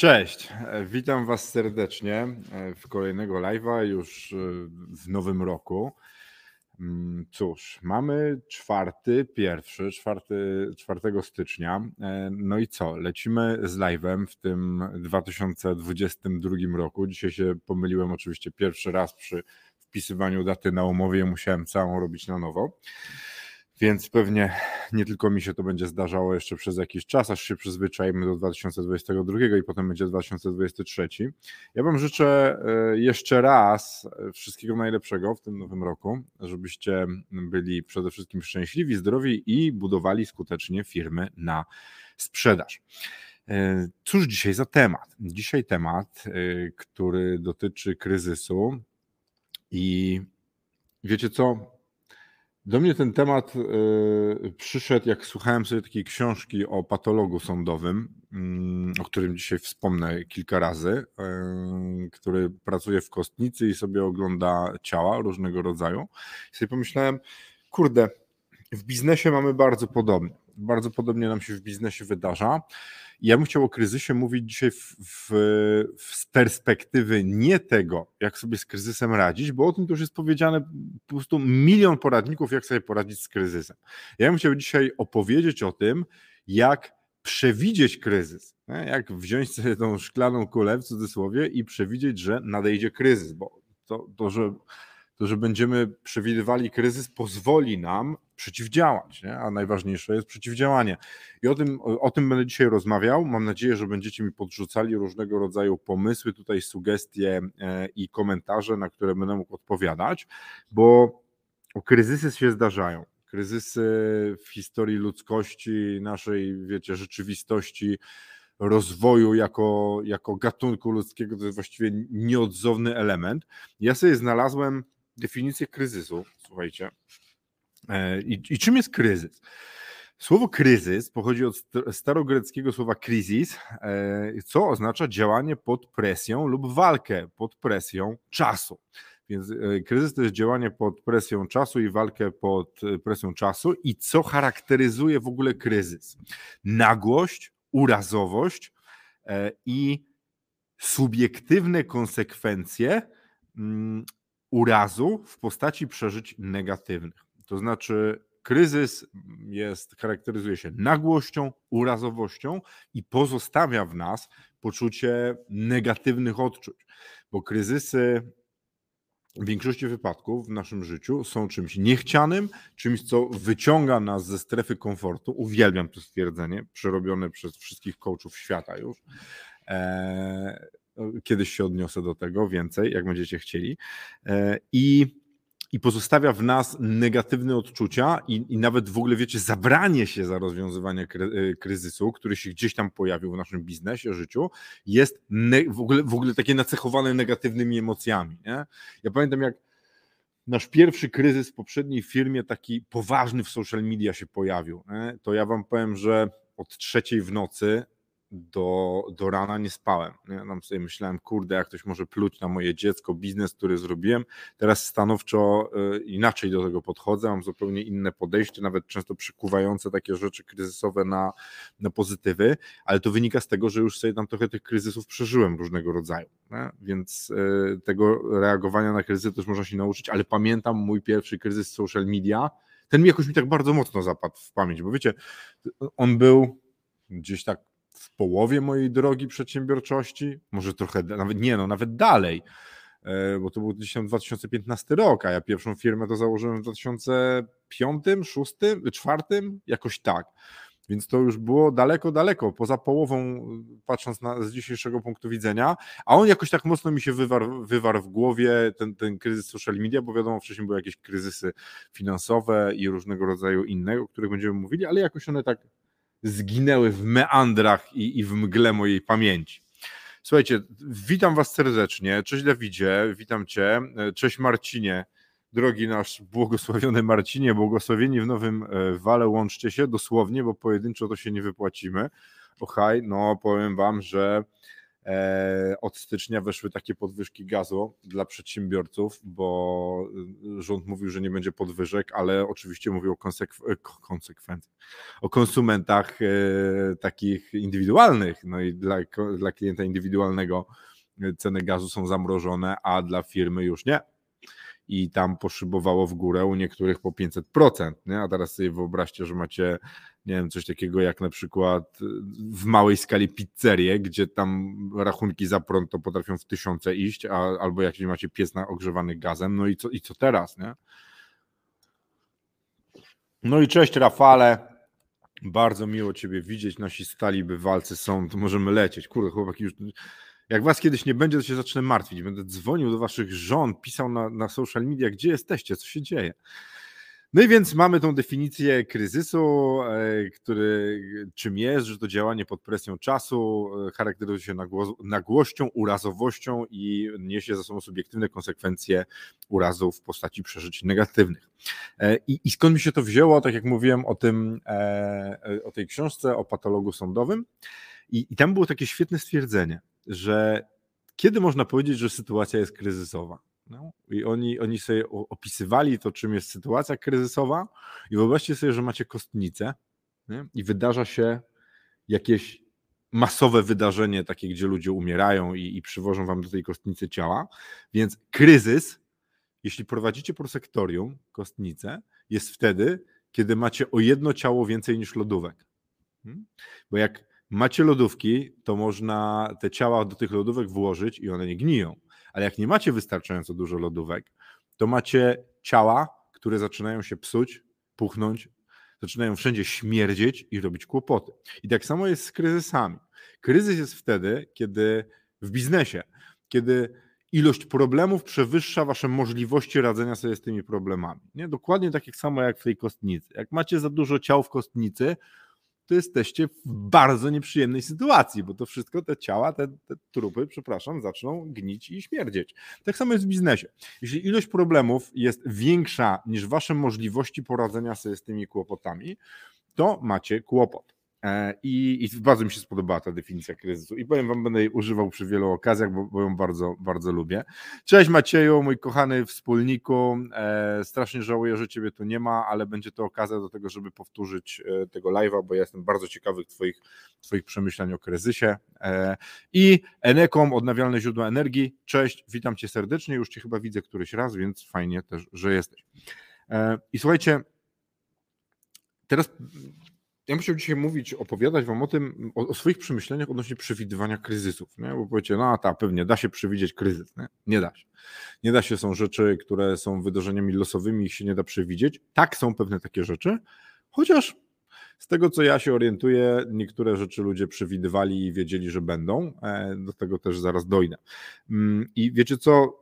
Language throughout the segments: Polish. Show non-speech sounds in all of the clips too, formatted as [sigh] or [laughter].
Cześć, e, witam Was serdecznie e, w kolejnego live'a już e, w nowym roku. Mm, Cóż, mamy czwarty, pierwszy, czwarty, 4 stycznia. No i co? Lecimy z live'em w tym 2022 roku. Dzisiaj się pomyliłem oczywiście pierwszy raz przy wpisywaniu daty na umowie, musiałem całą robić na nowo. Więc pewnie nie tylko mi się to będzie zdarzało jeszcze przez jakiś czas, aż się przyzwyczajimy do 2022 i potem będzie 2023. Ja Wam życzę e, jeszcze raz e, wszystkiego najlepszego w tym nowym roku, żebyście byli przede wszystkim szczęśliwi, zdrowi i budowali skutecznie firmy na sprzedaż. E, cóż dzisiaj za temat? Dzisiaj temat, który dotyczy kryzysu i wiecie co? Do mnie ten temat y, przyszedł, jak słuchałem sobie takiej książki o patologu sądowym, y, o którym dzisiaj wspomnę kilka razy, y, który pracuje w kostnicy i sobie ogląda ciała różnego rodzaju. I sobie pomyślałem, kurde, w biznesie mamy bardzo podobnie. Bardzo podobnie nam się w biznesie wydarza. Ja bym chciał o kryzysie mówić dzisiaj w, w, z perspektywy nie tego, jak sobie z kryzysem radzić, bo o tym to już jest powiedziane po prostu milion poradników, jak sobie poradzić z kryzysem. Ja bym chciał dzisiaj opowiedzieć o tym, jak przewidzieć kryzys, jak wziąć sobie tą szklaną kulę w cudzysłowie i przewidzieć, że nadejdzie kryzys, bo to, to że to, że będziemy przewidywali kryzys, pozwoli nam przeciwdziałać, nie? a najważniejsze jest przeciwdziałanie. I o tym, o tym będę dzisiaj rozmawiał. Mam nadzieję, że będziecie mi podrzucali różnego rodzaju pomysły, tutaj sugestie e, i komentarze, na które będę mógł odpowiadać, bo kryzysy się zdarzają. Kryzysy w historii ludzkości, naszej, wiecie, rzeczywistości, rozwoju jako, jako gatunku ludzkiego, to jest właściwie nieodzowny element. Ja sobie znalazłem definicję kryzysu, słuchajcie. E, I, I, czym jest kryzys? Słowo kryzys pochodzi od starogreckiego słowa kryzis, e, co oznacza działanie pod presją lub walkę pod presją czasu. Więc e, kryzys to jest działanie pod presją czasu i walkę pod presją czasu. I co charakteryzuje w ogóle kryzys? Nagłość, urazowość i subiektywne konsekwencje mm, urazu w postaci przeżyć negatywnych. To znaczy, kryzys jest, charakteryzuje się nagłością, urazowością i pozostawia w nas poczucie negatywnych odczuć, bo kryzysy w większości wypadków w naszym życiu są czymś niechcianym, czymś, co wyciąga nas ze strefy komfortu. Uwielbiam to stwierdzenie, przerobione przez wszystkich coachów świata już. Eee, Kiedyś się odniosę do tego więcej, jak będziecie chcieli. E, I, i pozostawia w nas negatywne odczucia i, i nawet w ogóle, wiecie, zabranie się za rozwiązywanie e, kryzysu, który się gdzieś tam pojawił w naszym biznesie, życiu, jest w, ogóle, w ogóle takie nacechowane negatywnymi emocjami. Nie? Ja pamiętam, jak nasz pierwszy kryzys w poprzedniej firmie, taki poważny w social media się pojawił, nie? to ja wam powiem, że od trzeciej w nocy do, do rana nie spałem. Ja tam sobie myślałem, kurde, jak ktoś może pluć na moje dziecko, biznes, który zrobiłem. Teraz stanowczo y, inaczej do tego podchodzę, mam zupełnie inne podejście, nawet często przykuwające takie rzeczy kryzysowe na, na pozytywy, ale to wynika z tego, że już sobie tam trochę tych kryzysów przeżyłem różnego rodzaju. Nie? Więc y, tego reagowania na kryzysy też można się nauczyć, ale pamiętam mój pierwszy kryzys social media, ten mi jakoś mi tak bardzo mocno zapadł w pamięć, bo wiecie, on był gdzieś tak w połowie mojej drogi przedsiębiorczości, może trochę, nawet nie, no nawet dalej, e, bo to był 2015 rok, a ja pierwszą firmę to założyłem w 2005, 2006, 2004, jakoś tak. Więc to już było daleko, daleko, poza połową, patrząc na, z dzisiejszego punktu widzenia, a on jakoś tak mocno mi się wywarł, wywarł w głowie, ten, ten kryzys social media, bo wiadomo, wcześniej były jakieś kryzysy finansowe i różnego rodzaju inne, o których będziemy mówili, ale jakoś one tak zginęły w meandrach i, i w mgle mojej pamięci. Słuchajcie, witam Was serdecznie. Cześć Dawidzie, witam Cię. Cześć Marcinie, drogi nasz błogosławiony Marcinie, błogosławieni w nowym e, wale, łączcie się dosłownie, bo pojedynczo to się nie wypłacimy. Ochaj, no powiem Wam, że od stycznia weszły takie podwyżki gazu dla przedsiębiorców, bo y, rząd mówił, że nie będzie podwyżek, ale oczywiście mówił o e, konsekwencjach, o konsumentach e, takich indywidualnych. No i dla, dla klienta indywidualnego ceny gazu są zamrożone, a dla firmy już nie i tam poszybowało w górę u niektórych po 500%. Nie? A teraz sobie wyobraźcie, że macie, nie wiem, coś takiego jak na przykład y, w małej skali pizzerię, gdzie tam rachunki za prąd to potrafią w tysiące iść, a, albo jak macie piec na ogrzewany gazem, no i co, i co teraz, nie? No i cześć Rafale. Bardzo miło Ciebie widzieć. Nasi stali bywalcy są, to możemy lecieć. Kurde, chłopaki już jak was kiedyś nie będzie, to się zacznę martwić. Będę dzwonił do waszych żon, pisał na, na social media, gdzie jesteście, co się dzieje. No i więc mamy tą definicję kryzysu, e, który czym jest, że to działanie pod presją czasu e, charakteryzuje się nagłością, urazowością i niesie za sobą subiektywne konsekwencje urazu w postaci przeżyć negatywnych. E, I, I skąd mi się to wzięło? Tak jak mówiłem o tym, o tej książce o patologu sądowym. I, i tam było takie świetne stwierdzenie że kiedy można powiedzieć, że sytuacja jest kryzysowa? No, I oni, oni sobie opisywali to, czym jest sytuacja kryzysowa, i wyobraźcie sobie, że macie kostnicę nie? i wydarza się jakieś masowe wydarzenie, takie, gdzie ludzie umierają i, i przywożą wam do tej kostnicy ciała. Więc kryzys, jeśli prowadzicie prosektorium, kostnicę, jest wtedy, kiedy macie o jedno ciało więcej niż lodówek. Hmm? Bo jak macie lodówki, to można te ciała do tych lodówek włożyć i one nie gniją. Ale jak nie macie wystarczająco dużo lodówek, to macie ciała, które zaczynają się psuć, puchnąć, zaczynają wszędzie śmierdzieć i robić kłopoty. I tak samo jest z kryzysami. Kryzys jest wtedy, kiedy w biznesie, kiedy ilość problemów przewyższa wasze możliwości radzenia sobie z tymi problemami. Nie? Dokładnie tak samo jak w tej kostnicy. Jak macie za dużo ciał w kostnicy, to jesteście w bardzo nieprzyjemnej sytuacji, bo to wszystko, te ciała, te, te, trupy, przepraszam, zaczną gnić i śmierdzieć. Tak samo jest w biznesie. Jeśli ilość problemów jest większa niż wasze możliwości poradzenia sobie z tymi kłopotami, to macie kłopot. E, I, I, bardzo mi się spodobała ta definicja kryzysu. I powiem Wam, będę jej używał przy wielu okazjach, bo, bo ją bardzo, bardzo lubię. Cześć Macieju, mój kochany wspólniku. E, strasznie żałuję, że Ciebie tu nie ma, ale będzie to okazja do tego, żeby powtórzyć e, tego live'a, bo ja jestem bardzo ciekawy Twoich, twoich przemyśleń o kryzysie. E, I Enekom, odnawialne źródła energii. Cześć, witam Cię serdecznie. Już Cię chyba widzę któryś raz, więc fajnie też, że jesteś. E, I słuchajcie, teraz ja chciał dzisiaj mówić, opowiadać wam o tym, o, o, swoich przemyśleniach odnośnie przewidywania kryzysów, nie? bo powiecie, no a ta pewnie da się przewidzieć kryzys, nie? nie da się. Nie da się, są rzeczy, które są wydarzeniami losowymi, ich się nie da przewidzieć. Tak, są pewne takie rzeczy, chociaż z tego, co ja się orientuję, niektóre rzeczy ludzie przewidywali i wiedzieli, że będą. E, do tego też zaraz dojdę. Mm, I wiecie co?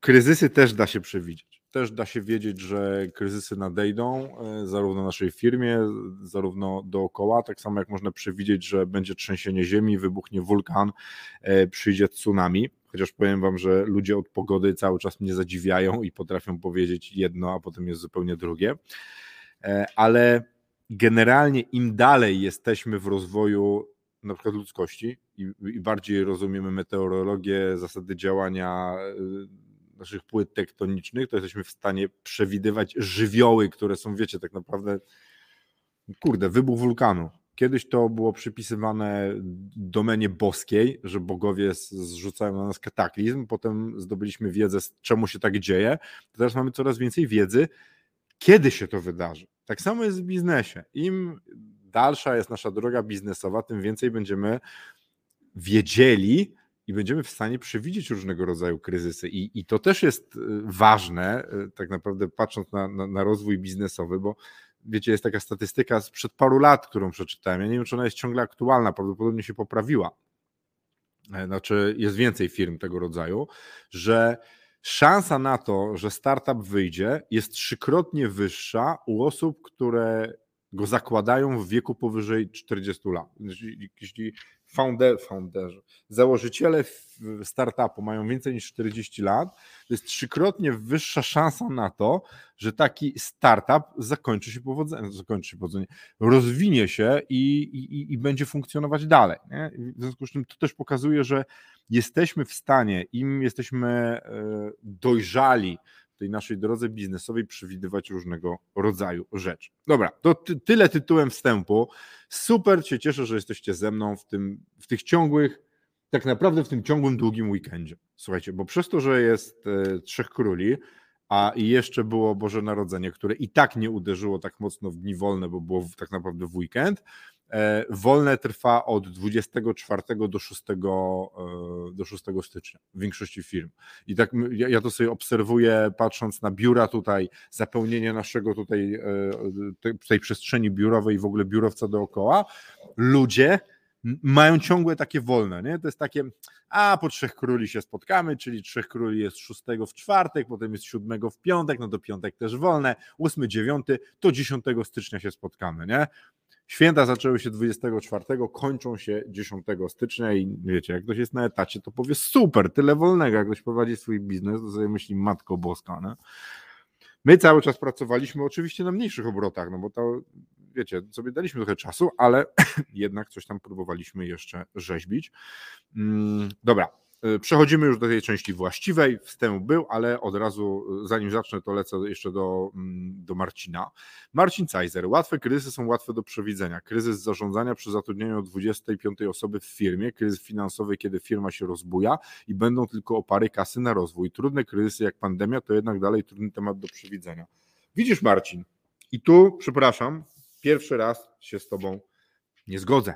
Kryzysy też da się przewidzieć też da się wiedzieć, że kryzysy nadejdą, e, zarówno naszej firmie, zarówno dookoła, tak samo jak można przewidzieć, że będzie trzęsienie ziemi, wybuchnie wulkan, e, przyjdzie tsunami. Chociaż powiem Wam, że ludzie od pogody cały czas mnie zadziwiają i potrafią powiedzieć jedno, a potem jest zupełnie drugie. E, ale generalnie im dalej jesteśmy w rozwoju na przykład ludzkości i bardziej rozumiemy meteorologię, zasady działania naszych płyt tektonicznych, to jesteśmy w stanie przewidywać żywioły, które są, wiecie, tak naprawdę, kurde, wybuch wulkanu. Kiedyś to było przypisywane domenie boskiej, że bogowie zrzucają na nas kataklizm, potem zdobyliśmy wiedzę, czemu się tak dzieje. Teraz mamy coraz więcej wiedzy, kiedy się to wydarzy. Tak samo jest w biznesie. Im dalsza jest nasza droga biznesowa, tym więcej będziemy wiedzieli, i będziemy w stanie przewidzieć różnego rodzaju kryzysy. I, i to też jest y, ważne, y, tak naprawdę patrząc na, na, na rozwój biznesowy, bo wiecie, jest taka statystyka sprzed paru lat, którą przeczytałem. Ja nie wiem, czy ona jest ciągle aktualna, prawdopodobnie się poprawiła. E, znaczy, jest więcej firm tego rodzaju, że szansa na to, że startup wyjdzie, jest trzykrotnie wyższa u osób, które go zakładają w wieku powyżej 40 lat. Jeśli founder, founderzy, założyciele startupu mają więcej niż 40 lat, to jest trzykrotnie wyższa szansa na to, że taki startup zakończy się powodzeniem, zakończy się powodzeniem rozwinie się i, i, i będzie funkcjonować dalej. Nie? W związku z czym to też pokazuje, że jesteśmy w stanie, im jesteśmy e, dojrzali tej naszej drodze biznesowej przewidywać różnego rodzaju rzeczy. Dobra, to ty, tyle tytułem wstępu. Super się cieszę, że jesteście ze mną w, tym, w tych ciągłych, tak naprawdę w tym ciągłym, długim weekendzie. Słuchajcie, bo przez to, że jest e, Trzech Króli, a jeszcze było Boże Narodzenie, które i tak nie uderzyło tak mocno w dni wolne, bo było tak naprawdę w weekend, wolne trwa od 24 do 6, e, do 6 stycznia w większości firm. I tak ja to sobie obserwuję, patrząc na biura tutaj, zapełnienie naszego tutaj, e, tej przestrzeni biurowej i w ogóle biurowca dookoła. Ludzie mają ciągłe takie wolne, nie? To jest takie, a po Trzech Króli się spotkamy, czyli Trzech Króli jest 6 w czwartek, potem jest 7 w piątek, no to piątek też wolne, 8, 9, to 10 stycznia się spotkamy, nie? Święta zaczęły się 24, kończą się 10 stycznia i wiecie, jak ktoś jest na etacie, to powie super, tyle wolnego, jak ktoś prowadzi swój biznes, to sobie myśli Matko Boska, nie? My cały czas pracowaliśmy oczywiście na mniejszych obrotach, no bo to, wiecie, sobie daliśmy trochę czasu, ale [clears throat] jednak coś tam próbowaliśmy jeszcze rzeźbić. Mm, dobra, przechodzimy już do tej części właściwej. Wstęp był, ale od razu, e, zanim zacznę, to lecę jeszcze do, mm, do Marcina. Marcin Cajzer. Łatwe kryzysy są łatwe do przewidzenia. Kryzys zarządzania przy zatrudnieniu 25 osoby w firmie, kryzys finansowy, kiedy firma się rozbuja i będą tylko opary kasy na rozwój. Trudne kryzysy jak pandemia to jednak dalej trudny temat do przewidzenia. Widzisz, Marcin, i tu, przepraszam, pierwszy raz się z Tobą nie zgodzę.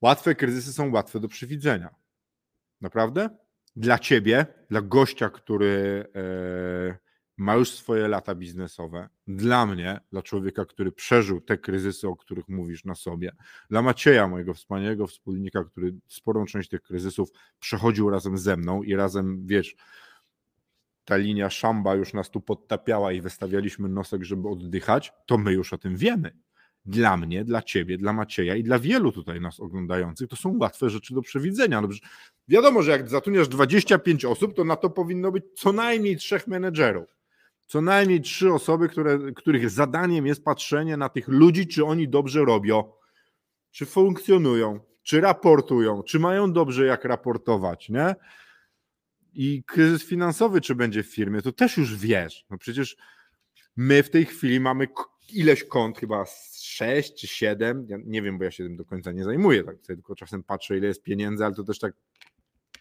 Łatwe kryzysy są łatwe do przewidzenia. Naprawdę? Dla ciebie, dla gościa, który e, ma już swoje lata biznesowe, dla mnie, dla człowieka, który przeżył te kryzysy, o których mówisz na sobie, dla Macieja, mojego wspaniałego wspólnika, który sporą część tych kryzysów przechodził razem ze mną i razem, wiesz, ta linia szamba już nas tu podtapiała i wystawialiśmy nosek, żeby oddychać, to my już o tym wiemy dla mnie, dla ciebie, dla Macieja i dla wielu tutaj nas oglądających, to są łatwe rzeczy do przewidzenia. No, wiadomo, że jak zatrudniasz 25 osób, to na to powinno być co najmniej trzech menedżerów. Co najmniej trzy osoby, które, których zadaniem jest patrzenie na tych ludzi, czy oni dobrze robią, czy funkcjonują, czy raportują, czy mają dobrze jak raportować, nie? I kryzys finansowy, czy będzie w firmie, to też już wiesz. No przecież my w tej chwili mamy ileś kont, chyba 6 czy 7, ja nie wiem, bo ja się tym do końca nie zajmuję, tak sobie tylko czasem patrzę, ile jest pieniędzy, ale to też tak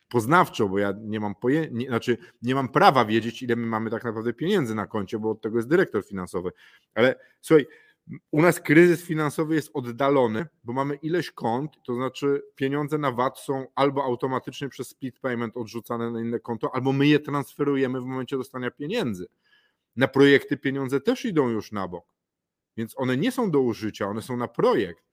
poznawczo, bo ja nie mam pojęcia, nie, znaczy nie mam prawa wiedzieć, ile my mamy tak naprawdę pieniędzy na koncie, bo od tego jest dyrektor finansowy. Ale słuchaj, u nas kryzys finansowy jest oddalony, bo mamy ileś kont, to znaczy pieniądze na VAT są albo automatycznie przez split payment odrzucane na inne konto, albo my je transferujemy w momencie dostania pieniędzy. Na projekty pieniądze też idą już na bok. Więc one nie są do użycia, one są na projekt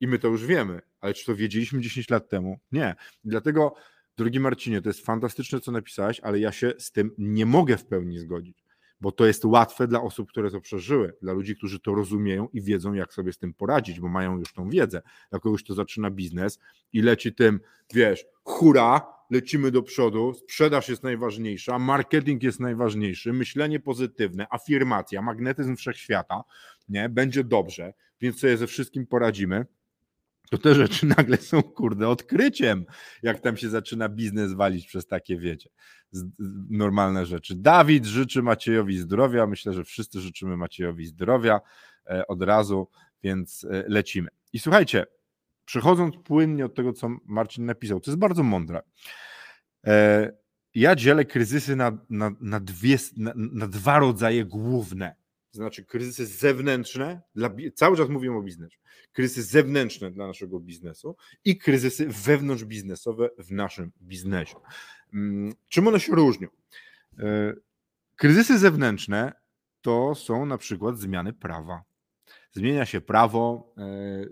i my to już wiemy. Ale czy to wiedzieliśmy 10 lat temu? Nie. Dlatego, drogi Marcinie, to jest fantastyczne, co napisałeś, ale ja się z tym nie mogę w pełni zgodzić, bo to jest łatwe dla osób, które to przeżyły, dla ludzi, którzy to rozumieją i wiedzą, jak sobie z tym poradzić, bo mają już tą wiedzę. Dla kogoś, kto zaczyna biznes i leci tym, wiesz, hura, lecimy do przodu, sprzedaż jest najważniejsza, marketing jest najważniejszy, myślenie pozytywne, afirmacja, magnetyzm wszechświata, nie, będzie dobrze, więc sobie ze wszystkim poradzimy. To te rzeczy [laughs] nagle są, kurde, odkryciem, jak tam się zaczyna biznes walić przez takie, wiecie, normalne rzeczy. Dawid życzy Maciejowi zdrowia. Myślę, że wszyscy życzymy Maciejowi zdrowia e, od razu, więc e, lecimy. I słuchajcie, przechodząc płynnie od tego, co Marcin napisał, to jest bardzo mądre. E, ja dzielę kryzysy na, na, na, dwie, na, na dwa rodzaje główne. To znaczy kryzysy zewnętrzne, dla, cały czas mówimy o biznesie, kryzysy zewnętrzne dla naszego biznesu i kryzysy wewnątrzbiznesowe w naszym biznesie. Mm, czym one się różnią? E, kryzysy zewnętrzne to są na przykład zmiany prawa. Zmienia się prawo, e,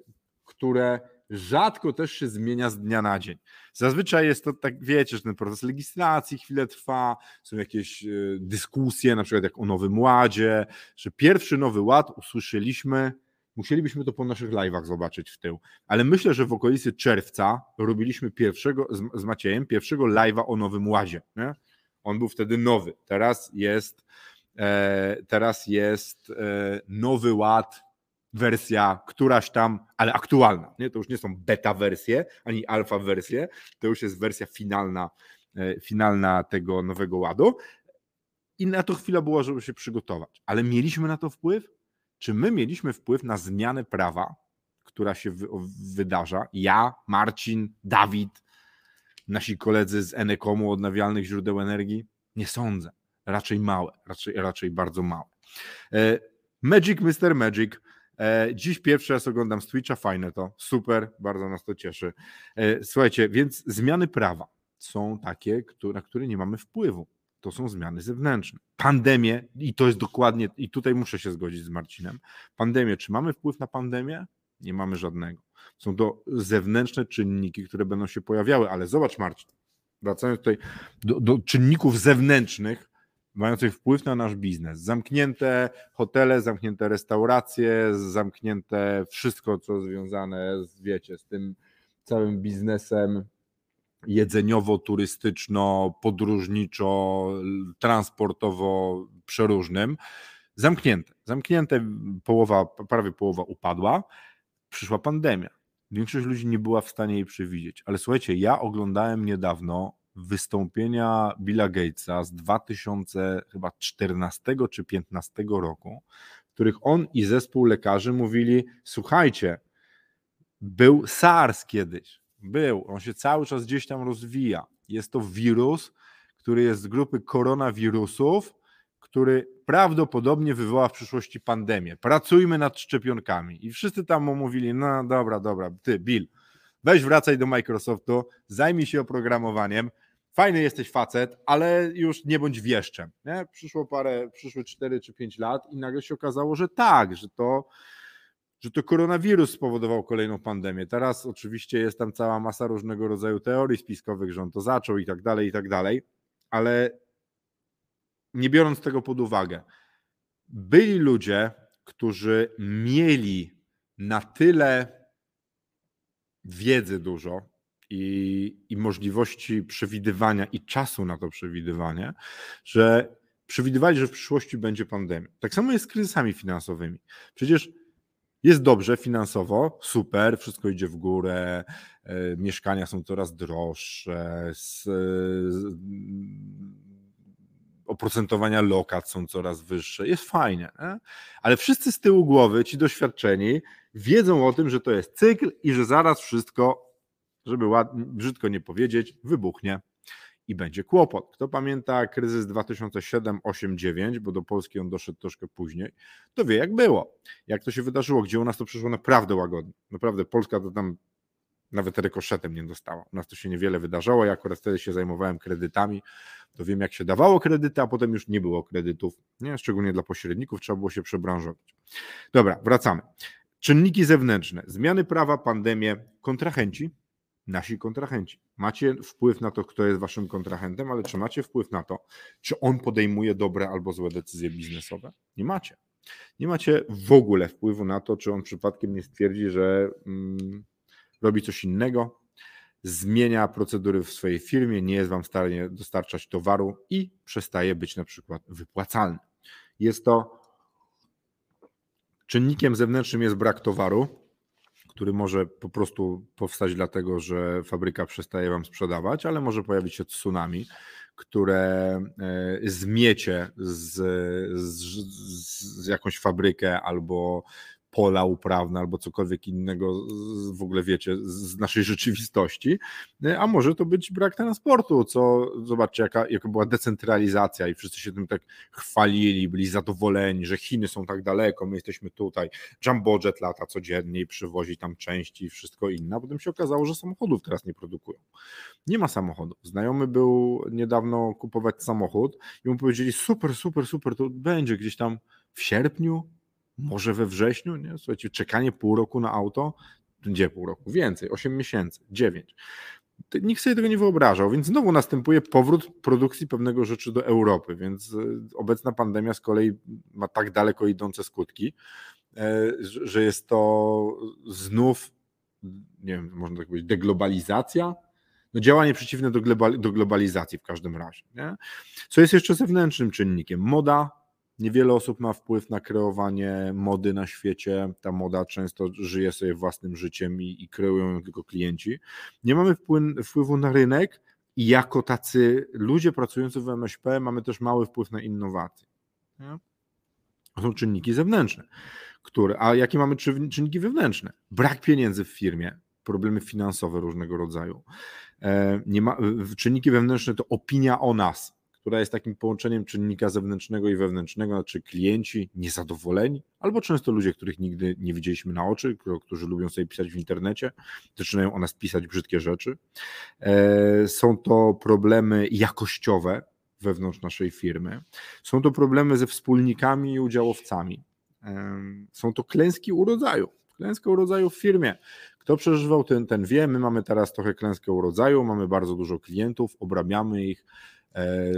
które rzadko też się zmienia z dnia na dzień. Zazwyczaj jest to tak, wiecie, że ten proces legislacji chwilę trwa, są jakieś e, dyskusje, na przykład jak o Nowym Ładzie, że pierwszy Nowy Ład usłyszeliśmy Musielibyśmy to po naszych live'ach zobaczyć w tył. Ale myślę, że w okolicy czerwca robiliśmy pierwszego z, Maciejem pierwszego live'a o Nowym Łazie. Nie? On był wtedy nowy. Teraz jest, e, teraz jest e, nowy ład, wersja któraś tam, ale aktualna. Nie? To już nie są beta wersje, ani alfa wersje, to już jest wersja finalna, e, finalna tego nowego ładu. I na to chwila była, żeby się przygotować. Ale mieliśmy na to wpływ? Czy my mieliśmy wpływ na zmianę prawa, która się wy, wydarza? Ja, Marcin, Dawid, nasi koledzy z Enekomu, odnawialnych źródeł energii? Nie sądzę. Raczej małe, raczej, raczej bardzo małe. E, Magic Mr. Magic. E, dziś pierwszy raz oglądam z Twitcha, fajne to, super, bardzo nas to cieszy. E, słuchajcie, więc zmiany prawa są takie, na które nie mamy wpływu. To są zmiany zewnętrzne. Pandemie, i to jest dokładnie, i tutaj muszę się zgodzić z Marcinem. Pandemię, czy mamy wpływ na pandemię? Nie mamy żadnego. Są to zewnętrzne czynniki, które będą się pojawiały, ale zobacz, Marcin, wracając tutaj do, do czynników zewnętrznych, mających wpływ na nasz biznes. Zamknięte hotele, zamknięte restauracje, zamknięte wszystko, co związane z, wiecie, z tym całym biznesem jedzeniowo-turystyczno, podróżniczo, transportowo przeróżnym. Zamknięte. Zamknięte, połowa, prawie połowa upadła. Przyszła pandemia. Większość ludzi nie była w stanie jej przewidzieć. Ale słuchajcie, ja oglądałem niedawno wystąpienia Billa Gatesa z 2014 czy 15 roku, w których on i zespół lekarzy mówili: Słuchajcie, był SARS kiedyś, był, on się cały czas gdzieś tam rozwija. Jest to wirus, który jest z grupy koronawirusów, który prawdopodobnie wywoła w przyszłości pandemię. Pracujmy nad szczepionkami. I wszyscy tam mu mówili: No dobra, dobra, ty, Bill, weź wracaj do Microsoftu, zajmij się oprogramowaniem. Fajny jesteś facet, ale już nie bądź wieszczem. Nie? Przyszło parę, przyszły 4 czy 5 lat i nagle się okazało, że tak, że to że to koronawirus spowodował kolejną pandemię. Teraz oczywiście jest tam cała masa różnego rodzaju teorii spiskowych, że on to zaczął i tak dalej, i tak dalej, ale nie biorąc tego pod uwagę, byli ludzie, którzy mieli na tyle wiedzy dużo i, i możliwości przewidywania i czasu na to przewidywanie, że przewidywali, że w przyszłości będzie pandemia. Tak samo jest z kryzysami finansowymi. Przecież jest dobrze finansowo, super, wszystko idzie w górę, e, mieszkania są coraz droższe, z, z, oprocentowania lokat są coraz wyższe, jest fajnie, nie? ale wszyscy z tyłu głowy, ci doświadczeni, wiedzą o tym, że to jest cykl i że zaraz wszystko, żeby ładnie, brzydko nie powiedzieć, wybuchnie i będzie kłopot. Kto pamięta kryzys 2007, 8, 9, bo do Polski on doszedł troszkę później, to wie jak było, jak to się wydarzyło, gdzie u nas to przyszło naprawdę łagodnie. Naprawdę Polska to tam nawet rekoszetem nie dostała. U nas to się niewiele wydarzało, ja akurat wtedy się zajmowałem kredytami, to wiem jak się dawało kredyty, a potem już nie było kredytów, nie? szczególnie dla pośredników, trzeba było się przebranżować. Dobra, wracamy. Czynniki zewnętrzne, zmiany prawa, pandemie, kontrahenci, nasi kontrahenci. Macie wpływ na to, kto jest waszym kontrahentem, ale czy macie wpływ na to, czy on podejmuje dobre albo złe decyzje biznesowe? Nie macie. Nie macie w ogóle wpływu na to, czy on przypadkiem nie stwierdzi, że mm, robi coś innego, zmienia procedury w swojej firmie, nie jest wam w stanie dostarczać towaru i przestaje być na przykład wypłacalny. Jest to czynnikiem zewnętrznym jest brak towaru, który może po prostu powstać dlatego, że fabryka przestaje wam sprzedawać, ale może pojawić się tsunami, które e, zmiecie z, z, z jakąś fabrykę albo pola uprawne albo cokolwiek innego w ogóle wiecie z naszej rzeczywistości, a może to być brak transportu, co zobaczcie jaka, jaka była decentralizacja i wszyscy się tym tak chwalili, byli zadowoleni, że Chiny są tak daleko, my jesteśmy tutaj, Jumbojet lata codziennie i przywozi tam części i wszystko inne, a potem się okazało, że samochodów teraz nie produkują. Nie ma samochodów. Znajomy był niedawno kupować samochód i mu powiedzieli super, super, super, to będzie gdzieś tam w sierpniu, może we wrześniu, nie? Słuchajcie, czekanie pół roku na auto, gdzie pół roku? Więcej, 8 miesięcy, 9. Nikt sobie tego nie wyobrażał, więc znowu następuje powrót produkcji pewnego rzeczy do Europy, więc e, obecna pandemia z kolei ma tak daleko idące skutki, e, że jest to znów, nie wiem, można tak powiedzieć, deglobalizacja? No działanie przeciwne do, globalizacji w każdym razie. Nie? Co jest jeszcze zewnętrznym czynnikiem? Moda. Niewiele osób ma wpływ na kreowanie mody na świecie. Ta moda często żyje sobie własnym życiem i, i kreują ją tylko klienci. Nie mamy wpływ, wpływu na rynek, i jako tacy ludzie pracujący w MŚP mamy też mały wpływ na innowacje. To są czynniki zewnętrzne. Które, a jakie mamy czynniki wewnętrzne? Brak pieniędzy w firmie, problemy finansowe różnego rodzaju. E, nie ma, czynniki wewnętrzne to opinia o nas, która jest takim połączeniem czynnika zewnętrznego i wewnętrznego, znaczy klienci niezadowoleni, albo często ludzie, których nigdy nie widzieliśmy na oczy, którzy lubią sobie pisać w internecie, zaczynają o nas pisać brzydkie rzeczy. E, są to problemy jakościowe wewnątrz naszej firmy. Są to problemy ze wspólnikami i udziałowcami. E, są to klęski urodzaju. Klęska urodzaju w firmie. Kto przeżywał ten, ten wie, my mamy teraz trochę klęskę urodzaju, mamy bardzo dużo klientów, obrabiamy ich,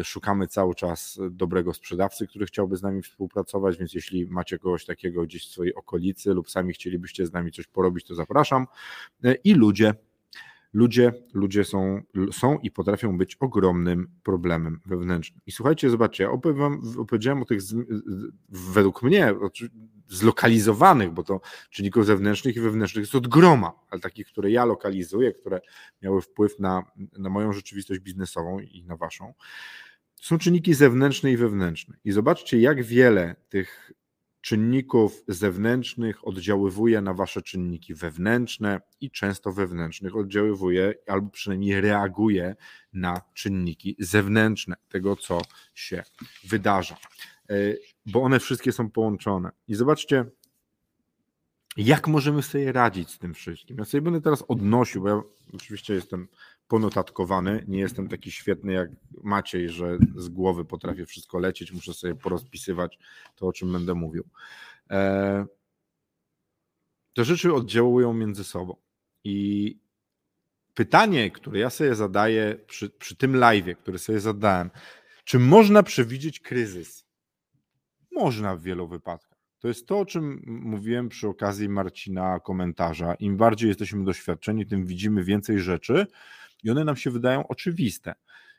szukamy cały czas dobrego sprzedawcy, który chciałby z nami współpracować, więc jeśli macie kogoś takiego gdzieś w swojej okolicy lub sami chcielibyście z nami coś porobić, to zapraszam. E, I ludzie, ludzie, ludzie są, są i potrafią być ogromnym problemem wewnętrznym. I słuchajcie, zobaczcie, ja opowiem, opowiedziałem o tych, według mnie, zlokalizowanych, bo to czynników zewnętrznych i wewnętrznych jest od groma, ale takich, które ja lokalizuję, które miały wpływ na, na moją rzeczywistość biznesową i na waszą, są czynniki zewnętrzne i wewnętrzne. I zobaczcie, jak wiele tych czynników zewnętrznych oddziaływuje na wasze czynniki wewnętrzne i często wewnętrznych oddziaływuje albo przynajmniej reaguje na czynniki zewnętrzne tego, co się wydarza. E, bo one wszystkie są połączone. I zobaczcie, jak możemy sobie radzić z tym wszystkim. Ja sobie będę teraz odnosił, bo ja oczywiście jestem ponotatkowany, nie jestem taki świetny jak Maciej, że z głowy potrafię wszystko lecieć, muszę sobie porozpisywać to, o czym będę mówił. E, te rzeczy oddziałują między sobą i pytanie, które ja sobie zadaję przy, przy tym live, który sobie zadałem, czy można przewidzieć kryzys? Można w wielu wypadkach. To jest to, o czym mówiłem przy okazji Marcina komentarza. Im bardziej jesteśmy doświadczeni, tym widzimy więcej rzeczy i one nam się wydają oczywiste.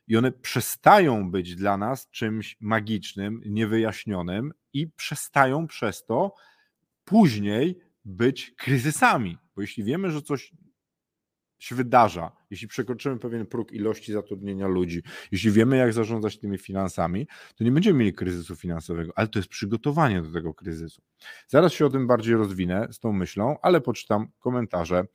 I one przestają być dla nas czymś magicznym, niewyjaśnionym i przestają przez to później być kryzysami. Bo jeśli wiemy, że coś się wydarza, jeśli przekroczymy pewien próg ilości zatrudnienia ludzi, jeśli wiemy, jak zarządzać tymi finansami, to nie będziemy mieli kryzysu finansowego, ale to jest przygotowanie do tego kryzysu. Zaraz się o tym bardziej rozwinę z tą myślą, ale poczytam komentarze.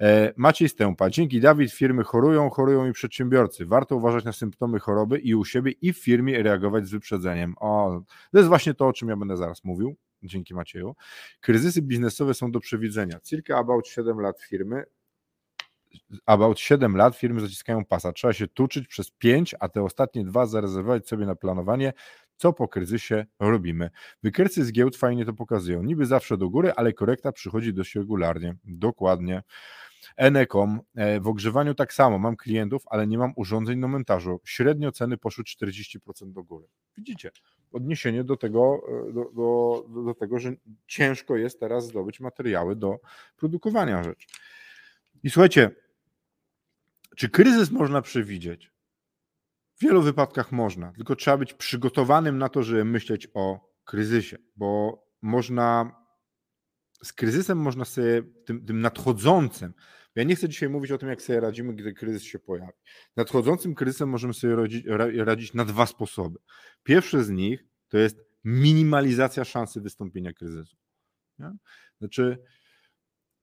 E, Maciej Stępa. Dzięki Dawid, firmy chorują, chorują i przedsiębiorcy. Warto uważać na symptomy choroby i u siebie i w firmie reagować z wyprzedzeniem. O, to jest właśnie to, o czym ja będę zaraz mówił. Dzięki Macieju. Kryzysy biznesowe są do przewidzenia. Circa about 7 lat firmy about 7 lat firmy zaciskają pasa. Trzeba się tuczyć przez 5, a te ostatnie dwa zarezerwować sobie na planowanie, co po kryzysie robimy. Wykresy z giełd fajnie to pokazują. Niby zawsze do góry, ale korekta przychodzi dość regularnie. Dokładnie. Enekom, e, w ogrzewaniu tak samo, mam klientów, ale nie mam urządzeń do montażu. Średnio ceny poszły 40% do góry. Widzicie, odniesienie do tego, e, do, do, do tego, że ciężko jest teraz zdobyć materiały do produkowania rzeczy. I słuchajcie, czy kryzys można przewidzieć? W wielu wypadkach można, tylko trzeba być przygotowanym na to, żeby myśleć o kryzysie, bo można z kryzysem można sobie, tym, tym nadchodzącym, ja nie chcę dzisiaj mówić o tym, jak sobie radzimy, gdy kryzys się pojawi. Nadchodzącym kryzysem możemy sobie radzić, radzić na dwa sposoby. Pierwszy z nich to jest minimalizacja szansy wystąpienia kryzysu. Nie? Znaczy,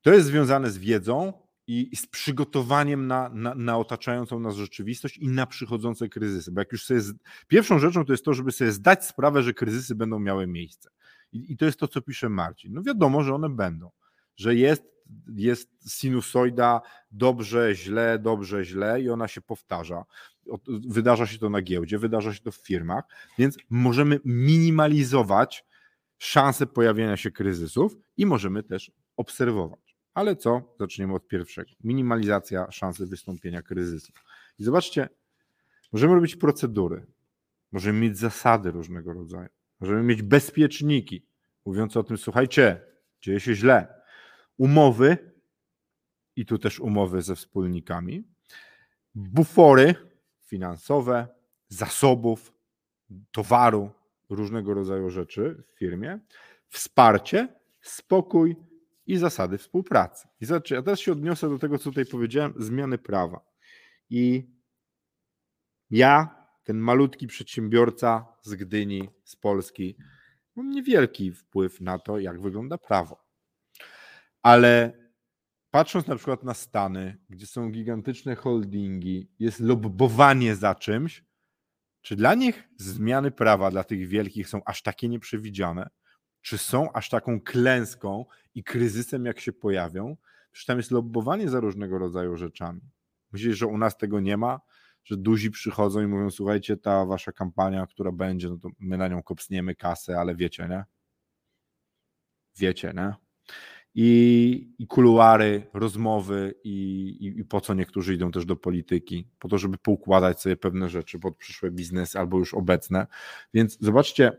to jest związane z wiedzą, i z przygotowaniem na, na, na, otaczającą nas rzeczywistość i na przychodzące kryzysy. Bo jak już sobie. Z... Pierwszą rzeczą to jest to, żeby sobie zdać sprawę, że kryzysy będą miały miejsce. I, I, to jest to, co pisze Marcin. No wiadomo, że one będą, że jest, jest sinusoida dobrze, źle, dobrze, źle i ona się powtarza. Wydarza się to na giełdzie, wydarza się to w firmach, więc możemy minimalizować szanse pojawienia się kryzysów i możemy też obserwować. Ale co? Zaczniemy od pierwszego. Minimalizacja szansy wystąpienia kryzysu. I zobaczcie, możemy robić procedury, możemy mieć zasady różnego rodzaju, możemy mieć bezpieczniki, mówiące o tym, słuchajcie, dzieje się źle. Umowy, i tu też umowy ze wspólnikami, bufory finansowe, zasobów, towaru, różnego rodzaju rzeczy w firmie, wsparcie, spokój i zasady współpracy. I zobaczcie, ja teraz się odniosę do tego, co tutaj powiedziałem, zmiany prawa. I ja, ten malutki przedsiębiorca z Gdyni, z Polski, mam niewielki wpływ na to, jak wygląda prawo. Ale patrząc na przykład na Stany, gdzie są gigantyczne holdingi, jest lobbowanie za czymś, czy dla nich zmiany prawa dla tych wielkich są aż takie nieprzewidziane? Czy są aż taką klęską i kryzysem, jak się pojawią? Przecież tam jest lobbowanie za różnego rodzaju rzeczami. Myślisz, że u nas tego nie ma? Że duzi przychodzą i mówią: Słuchajcie, ta wasza kampania, która będzie, no to my na nią kopsniemy kasę, ale wiecie, nie? Wiecie, nie? i, i kuluary, rozmowy i, i, i, po co niektórzy idą też do polityki, po to, żeby poukładać sobie pewne rzeczy pod przyszłe biznesy albo już obecne. Więc zobaczcie,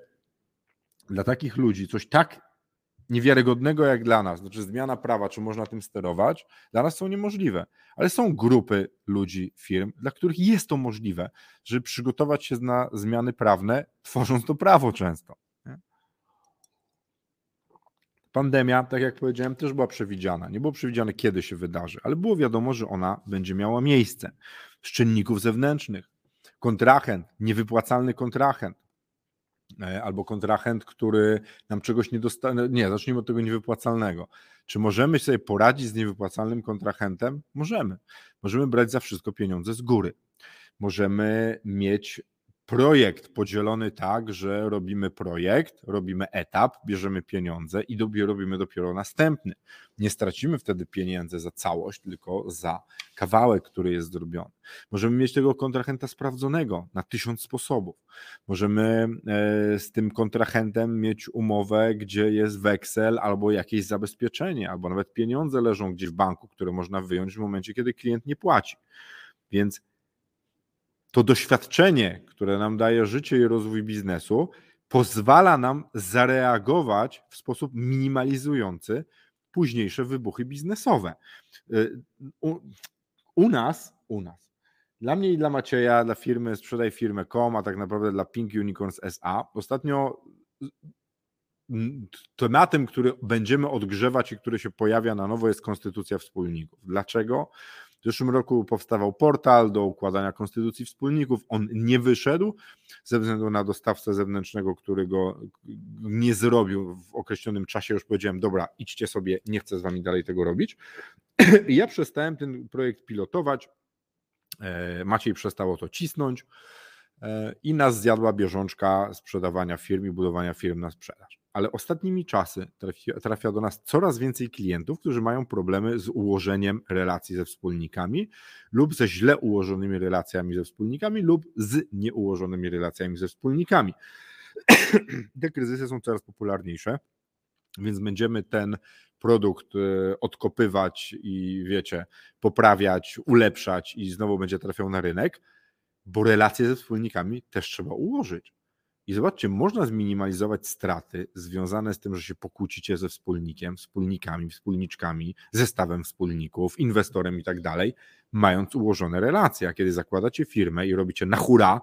dla takich ludzi coś tak niewiarygodnego jak dla nas, znaczy zmiana prawa, czy można tym sterować, dla nas są niemożliwe. Ale są grupy ludzi, firm, dla których jest to możliwe, żeby przygotować się na zmiany prawne, tworząc to prawo często. Pandemia, tak jak powiedziałem, też była przewidziana. Nie było przewidziane, kiedy się wydarzy, ale było wiadomo, że ona będzie miała miejsce. Z czynników zewnętrznych. Kontrahent, niewypłacalny kontrahent, albo kontrahent, który nam czegoś nie dostanie. Nie, zacznijmy od tego niewypłacalnego. Czy możemy sobie poradzić z niewypłacalnym kontrahentem? Możemy. Możemy brać za wszystko pieniądze z góry. Możemy mieć projekt podzielony tak, że robimy projekt, robimy etap, bierzemy pieniądze i dopiero robimy dopiero następny. Nie stracimy wtedy pieniędzy za całość, tylko za kawałek, który jest zrobiony. Możemy mieć tego kontrahenta sprawdzonego na tysiąc sposobów. Możemy e, z tym kontrahentem mieć umowę, gdzie jest weksel albo jakieś zabezpieczenie, albo nawet pieniądze leżą gdzieś w banku, które można wyjąć w momencie, kiedy klient nie płaci. Więc to doświadczenie, które nam daje życie i rozwój biznesu, pozwala nam zareagować w sposób minimalizujący późniejsze wybuchy biznesowe. Y, u, u nas, u nas, dla mnie i dla Macieja, dla firmy Sprzedaj Firmę.com, a tak naprawdę dla Pink Unicorns SA, ostatnio tematem, który będziemy odgrzewać i który się pojawia na nowo jest konstytucja wspólników. Dlaczego? W zeszłym roku powstawał portal do układania konstytucji wspólników. On nie wyszedł ze względu na dostawcę zewnętrznego, który go nie zrobił w określonym czasie. Już powiedziałem, dobra, idźcie sobie, nie chcę z wami dalej tego robić. [clears throat] I ja przestałem ten projekt pilotować. E, Maciej przestało to cisnąć e, i nas zjadła bieżączka sprzedawania firm i budowania firm na sprzedaż ale ostatnimi czasy trafia, trafia do nas coraz więcej klientów, którzy mają problemy z ułożeniem relacji ze wspólnikami lub ze źle ułożonymi relacjami ze wspólnikami lub z nieułożonymi relacjami ze wspólnikami. [clears throat] Te kryzysy są coraz popularniejsze, więc będziemy ten produkt e, odkopywać i wiecie, poprawiać, ulepszać i znowu będzie trafiał na rynek, bo relacje ze wspólnikami też trzeba ułożyć. I zobaczcie, można zminimalizować straty związane z tym, że się pokłócicie ze wspólnikiem, wspólnikami, wspólniczkami, zestawem wspólników, inwestorem i tak dalej, mając ułożone relacje. A kiedy zakładacie firmę i robicie na hura,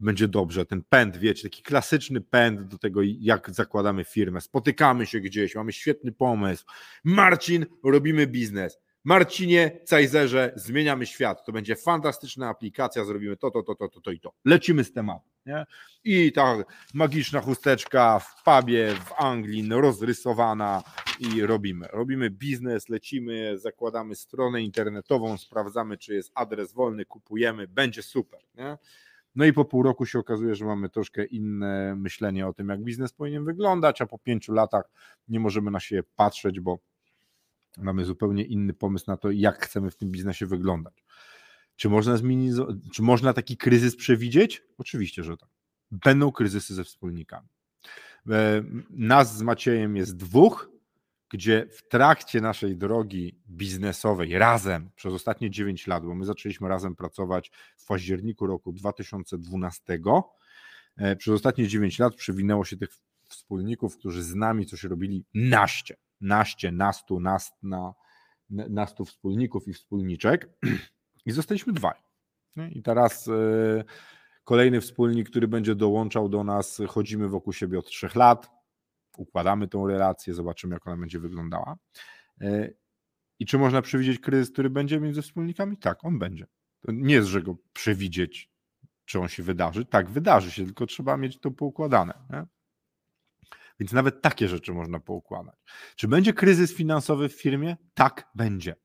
będzie dobrze. Ten pęd, wiecie, taki klasyczny pęd do tego, jak zakładamy firmę. Spotykamy się gdzieś, mamy świetny pomysł. Marcin, robimy biznes Marcinie, Cajzerze, zmieniamy świat. To będzie fantastyczna aplikacja, zrobimy to, to, to, to, to, to i to. Lecimy z tematem. Nie? I ta magiczna chusteczka w pubie w Anglii rozrysowana i robimy. Robimy biznes, lecimy, zakładamy stronę internetową, sprawdzamy, czy jest adres wolny, kupujemy, będzie super. Nie? No i po pół roku się okazuje, że mamy troszkę inne myślenie o tym, jak biznes powinien wyglądać, a po pięciu latach nie możemy na siebie patrzeć, bo Mamy zupełnie inny pomysł na to, jak chcemy w tym biznesie wyglądać. Czy można, czy można taki kryzys przewidzieć? Oczywiście, że tak. Będą kryzysy ze wspólnikami. E, nas z Maciejem jest dwóch, gdzie w trakcie naszej drogi biznesowej razem przez ostatnie 9 lat, bo my zaczęliśmy razem pracować w październiku roku 2012, e, przez ostatnie 9 lat przewinęło się tych wspólników, którzy z nami coś robili naście naście, nastu, nast, na, nastu wspólników i wspólniczek [clears throat] i zostaliśmy dwaj. I teraz y, kolejny wspólnik, który będzie dołączał do nas, chodzimy wokół siebie od trzech lat, układamy tą relację, zobaczymy, jak ona będzie wyglądała. Y, I czy można przewidzieć kryzys, który będzie między wspólnikami? Tak, on będzie. To nie jest, że go przewidzieć, czy on się wydarzy. Tak, wydarzy się, tylko trzeba mieć to poukładane. Nie? Więc nawet takie rzeczy można poukładać. Czy będzie kryzys finansowy w firmie? Tak, będzie.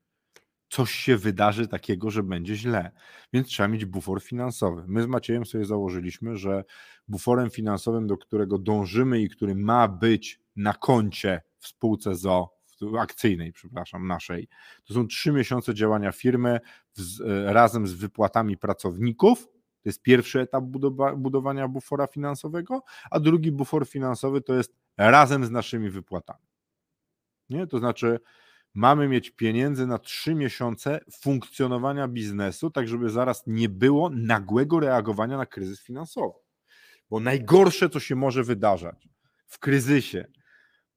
Coś się wydarzy takiego, że będzie źle, więc trzeba mieć bufor finansowy. My z Maciejem sobie założyliśmy, że buforem finansowym, do którego dążymy i który ma być na koncie w spółce ZO, akcyjnej, przepraszam, naszej, to są trzy miesiące działania firmy z, e, razem z wypłatami pracowników to jest pierwszy etap budowa, budowania bufora finansowego, a drugi bufor finansowy to jest razem z naszymi wypłatami. Nie? To znaczy, mamy mieć pieniędzy na trzy miesiące funkcjonowania biznesu, tak żeby zaraz nie było nagłego reagowania na kryzys finansowy. Bo najgorsze, co się może wydarzać w kryzysie,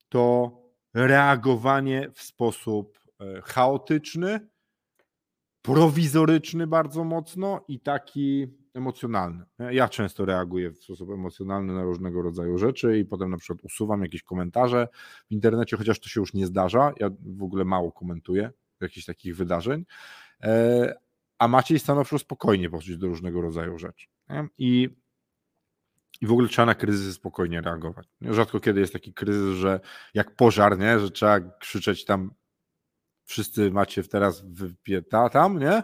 to reagowanie w sposób e, chaotyczny, prowizoryczny bardzo mocno i taki emocjonalny. Ja często reaguję w sposób emocjonalny na różnego rodzaju rzeczy i potem na przykład usuwam jakieś komentarze w internecie, chociaż to się już nie zdarza. Ja w ogóle mało komentuję jakichś takich wydarzeń. E, a Maciej stanowczo spokojnie podchodzić do różnego rodzaju rzeczy. I, I w ogóle trzeba na kryzysy spokojnie reagować. Rzadko kiedy jest taki kryzys, że jak pożar, nie? że trzeba krzyczeć tam wszyscy macie teraz wypieta tam, nie?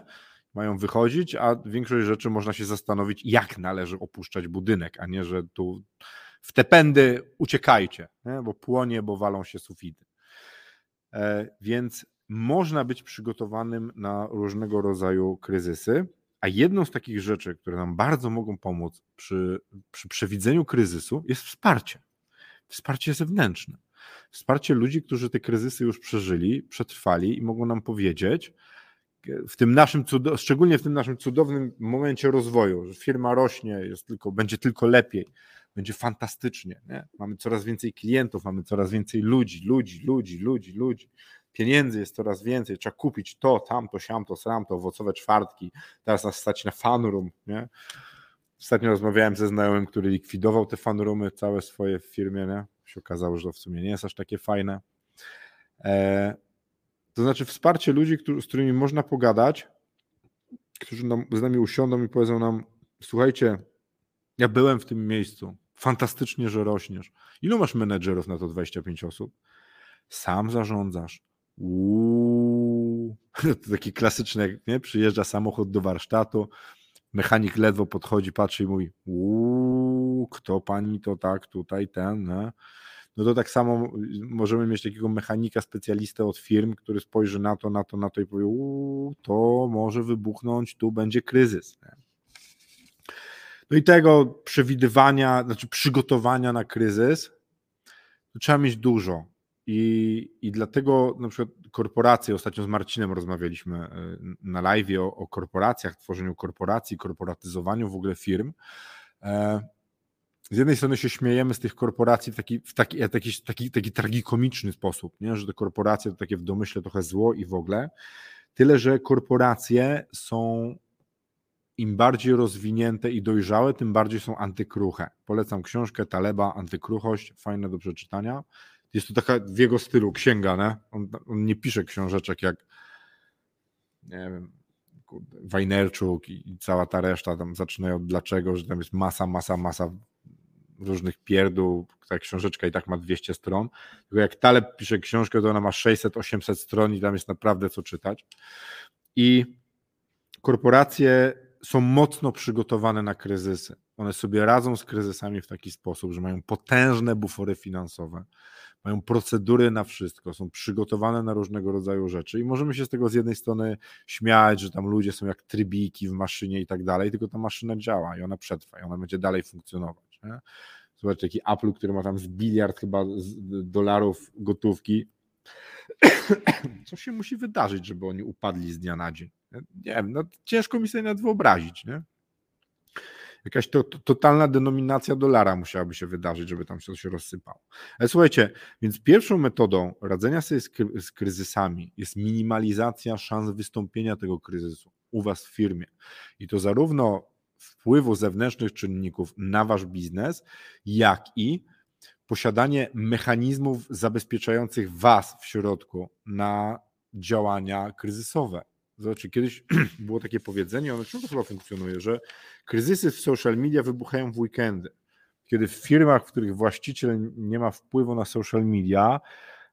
mają wychodzić, a większość rzeczy można się zastanowić, jak należy opuszczać budynek, a nie, że tu w te pędy uciekajcie, nie? bo płonie, bo walą się sufity. E, więc można być przygotowanym na różnego rodzaju kryzysy, a jedną z takich rzeczy, które nam bardzo mogą pomóc przy, przy przewidzeniu kryzysu, jest wsparcie. Wsparcie zewnętrzne. Wsparcie ludzi, którzy te kryzysy już przeżyli, przetrwali i mogą nam powiedzieć, w tym naszym, szczególnie w tym naszym cudownym momencie rozwoju, że firma rośnie, jest tylko, będzie tylko lepiej, będzie fantastycznie. Nie? Mamy coraz więcej klientów, mamy coraz więcej ludzi, ludzi, ludzi, ludzi, ludzi. Pieniędzy jest coraz więcej, trzeba kupić to, tamto, siamto, sramto, owocowe czwartki. Teraz nas stać na fanroom. Nie? Ostatnio rozmawiałem ze znajomym, który likwidował te fanroomy całe swoje w firmie. Nie? Się okazało, że to w sumie nie jest aż takie fajne. E, to znaczy wsparcie ludzi, z którymi można pogadać, którzy z nami usiądą i powiedzą nam: Słuchajcie, ja byłem w tym miejscu. Fantastycznie, że rośniesz. Ilu masz menedżerów na to 25 osób? Sam zarządzasz. Uuu. [laughs] To taki klasyczny, nie? przyjeżdża samochód do warsztatu, mechanik ledwo podchodzi, patrzy i mówi: Uuu, kto pani to tak tutaj, ten, nie? no to tak samo możemy mieć takiego mechanika, specjalistę od firm, który spojrzy na to, na to, na to i powie, to może wybuchnąć, tu będzie kryzys. Nie? No i tego przewidywania, znaczy przygotowania na kryzys, trzeba mieć dużo. I, I dlatego na przykład korporacje, ostatnio z Marcinem rozmawialiśmy e, na live o, o korporacjach, tworzeniu korporacji, korporatyzowaniu w ogóle firm. E, z jednej strony się śmiejemy z tych korporacji w taki, w taki, taki, taki, taki tragikomiczny sposób, nie? że te korporacje to takie w domyśle trochę zło i w ogóle. Tyle, że korporacje są im bardziej rozwinięte i dojrzałe, tym bardziej są antykruche. Polecam książkę Taleba, Antykruchość, fajne do przeczytania. Jest to taka w jego stylu księga, nie? On, on nie pisze książeczek jak nie wiem, Wajnerczuk i cała ta reszta, tam zaczynają od dlaczego, że tam jest masa, masa, masa różnych pierdół, ta książeczka i tak ma 200 stron, tylko jak Taleb pisze książkę, to ona ma 600-800 stron i tam jest naprawdę co czytać. I korporacje są mocno przygotowane na kryzysy. One sobie radzą z kryzysami w taki sposób, że mają potężne bufory finansowe, mają procedury na wszystko, są przygotowane na różnego rodzaju rzeczy i możemy się z tego z jednej strony śmiać, że tam ludzie są jak trybiki w maszynie i tak dalej, tylko ta maszyna działa i ona przetrwa i ona będzie dalej funkcjonować. Nie? Zobacz, taki Apple, który ma tam z biliard chyba z dolarów gotówki. Co się musi wydarzyć, żeby oni upadli z dnia na dzień? Nie wiem, no ciężko mi sobie nawet wyobrazić, nie? Jakaś to, to, totalna denominacja dolara musiałaby się wydarzyć, żeby tam się rozsypało. Ale słuchajcie, więc pierwszą metodą radzenia sobie z, kry, z kryzysami jest minimalizacja szans wystąpienia tego kryzysu u Was w firmie. I to zarówno wpływu zewnętrznych czynników na Wasz biznes, jak i posiadanie mechanizmów zabezpieczających Was w środku na działania kryzysowe. Znaczy, kiedyś [clears throat] było takie powiedzenie, ono ciągle chyba funkcjonuje, że kryzysy w social media wybuchają w weekendy. Kiedy w firmach, w których właściciel nie ma wpływu na social media,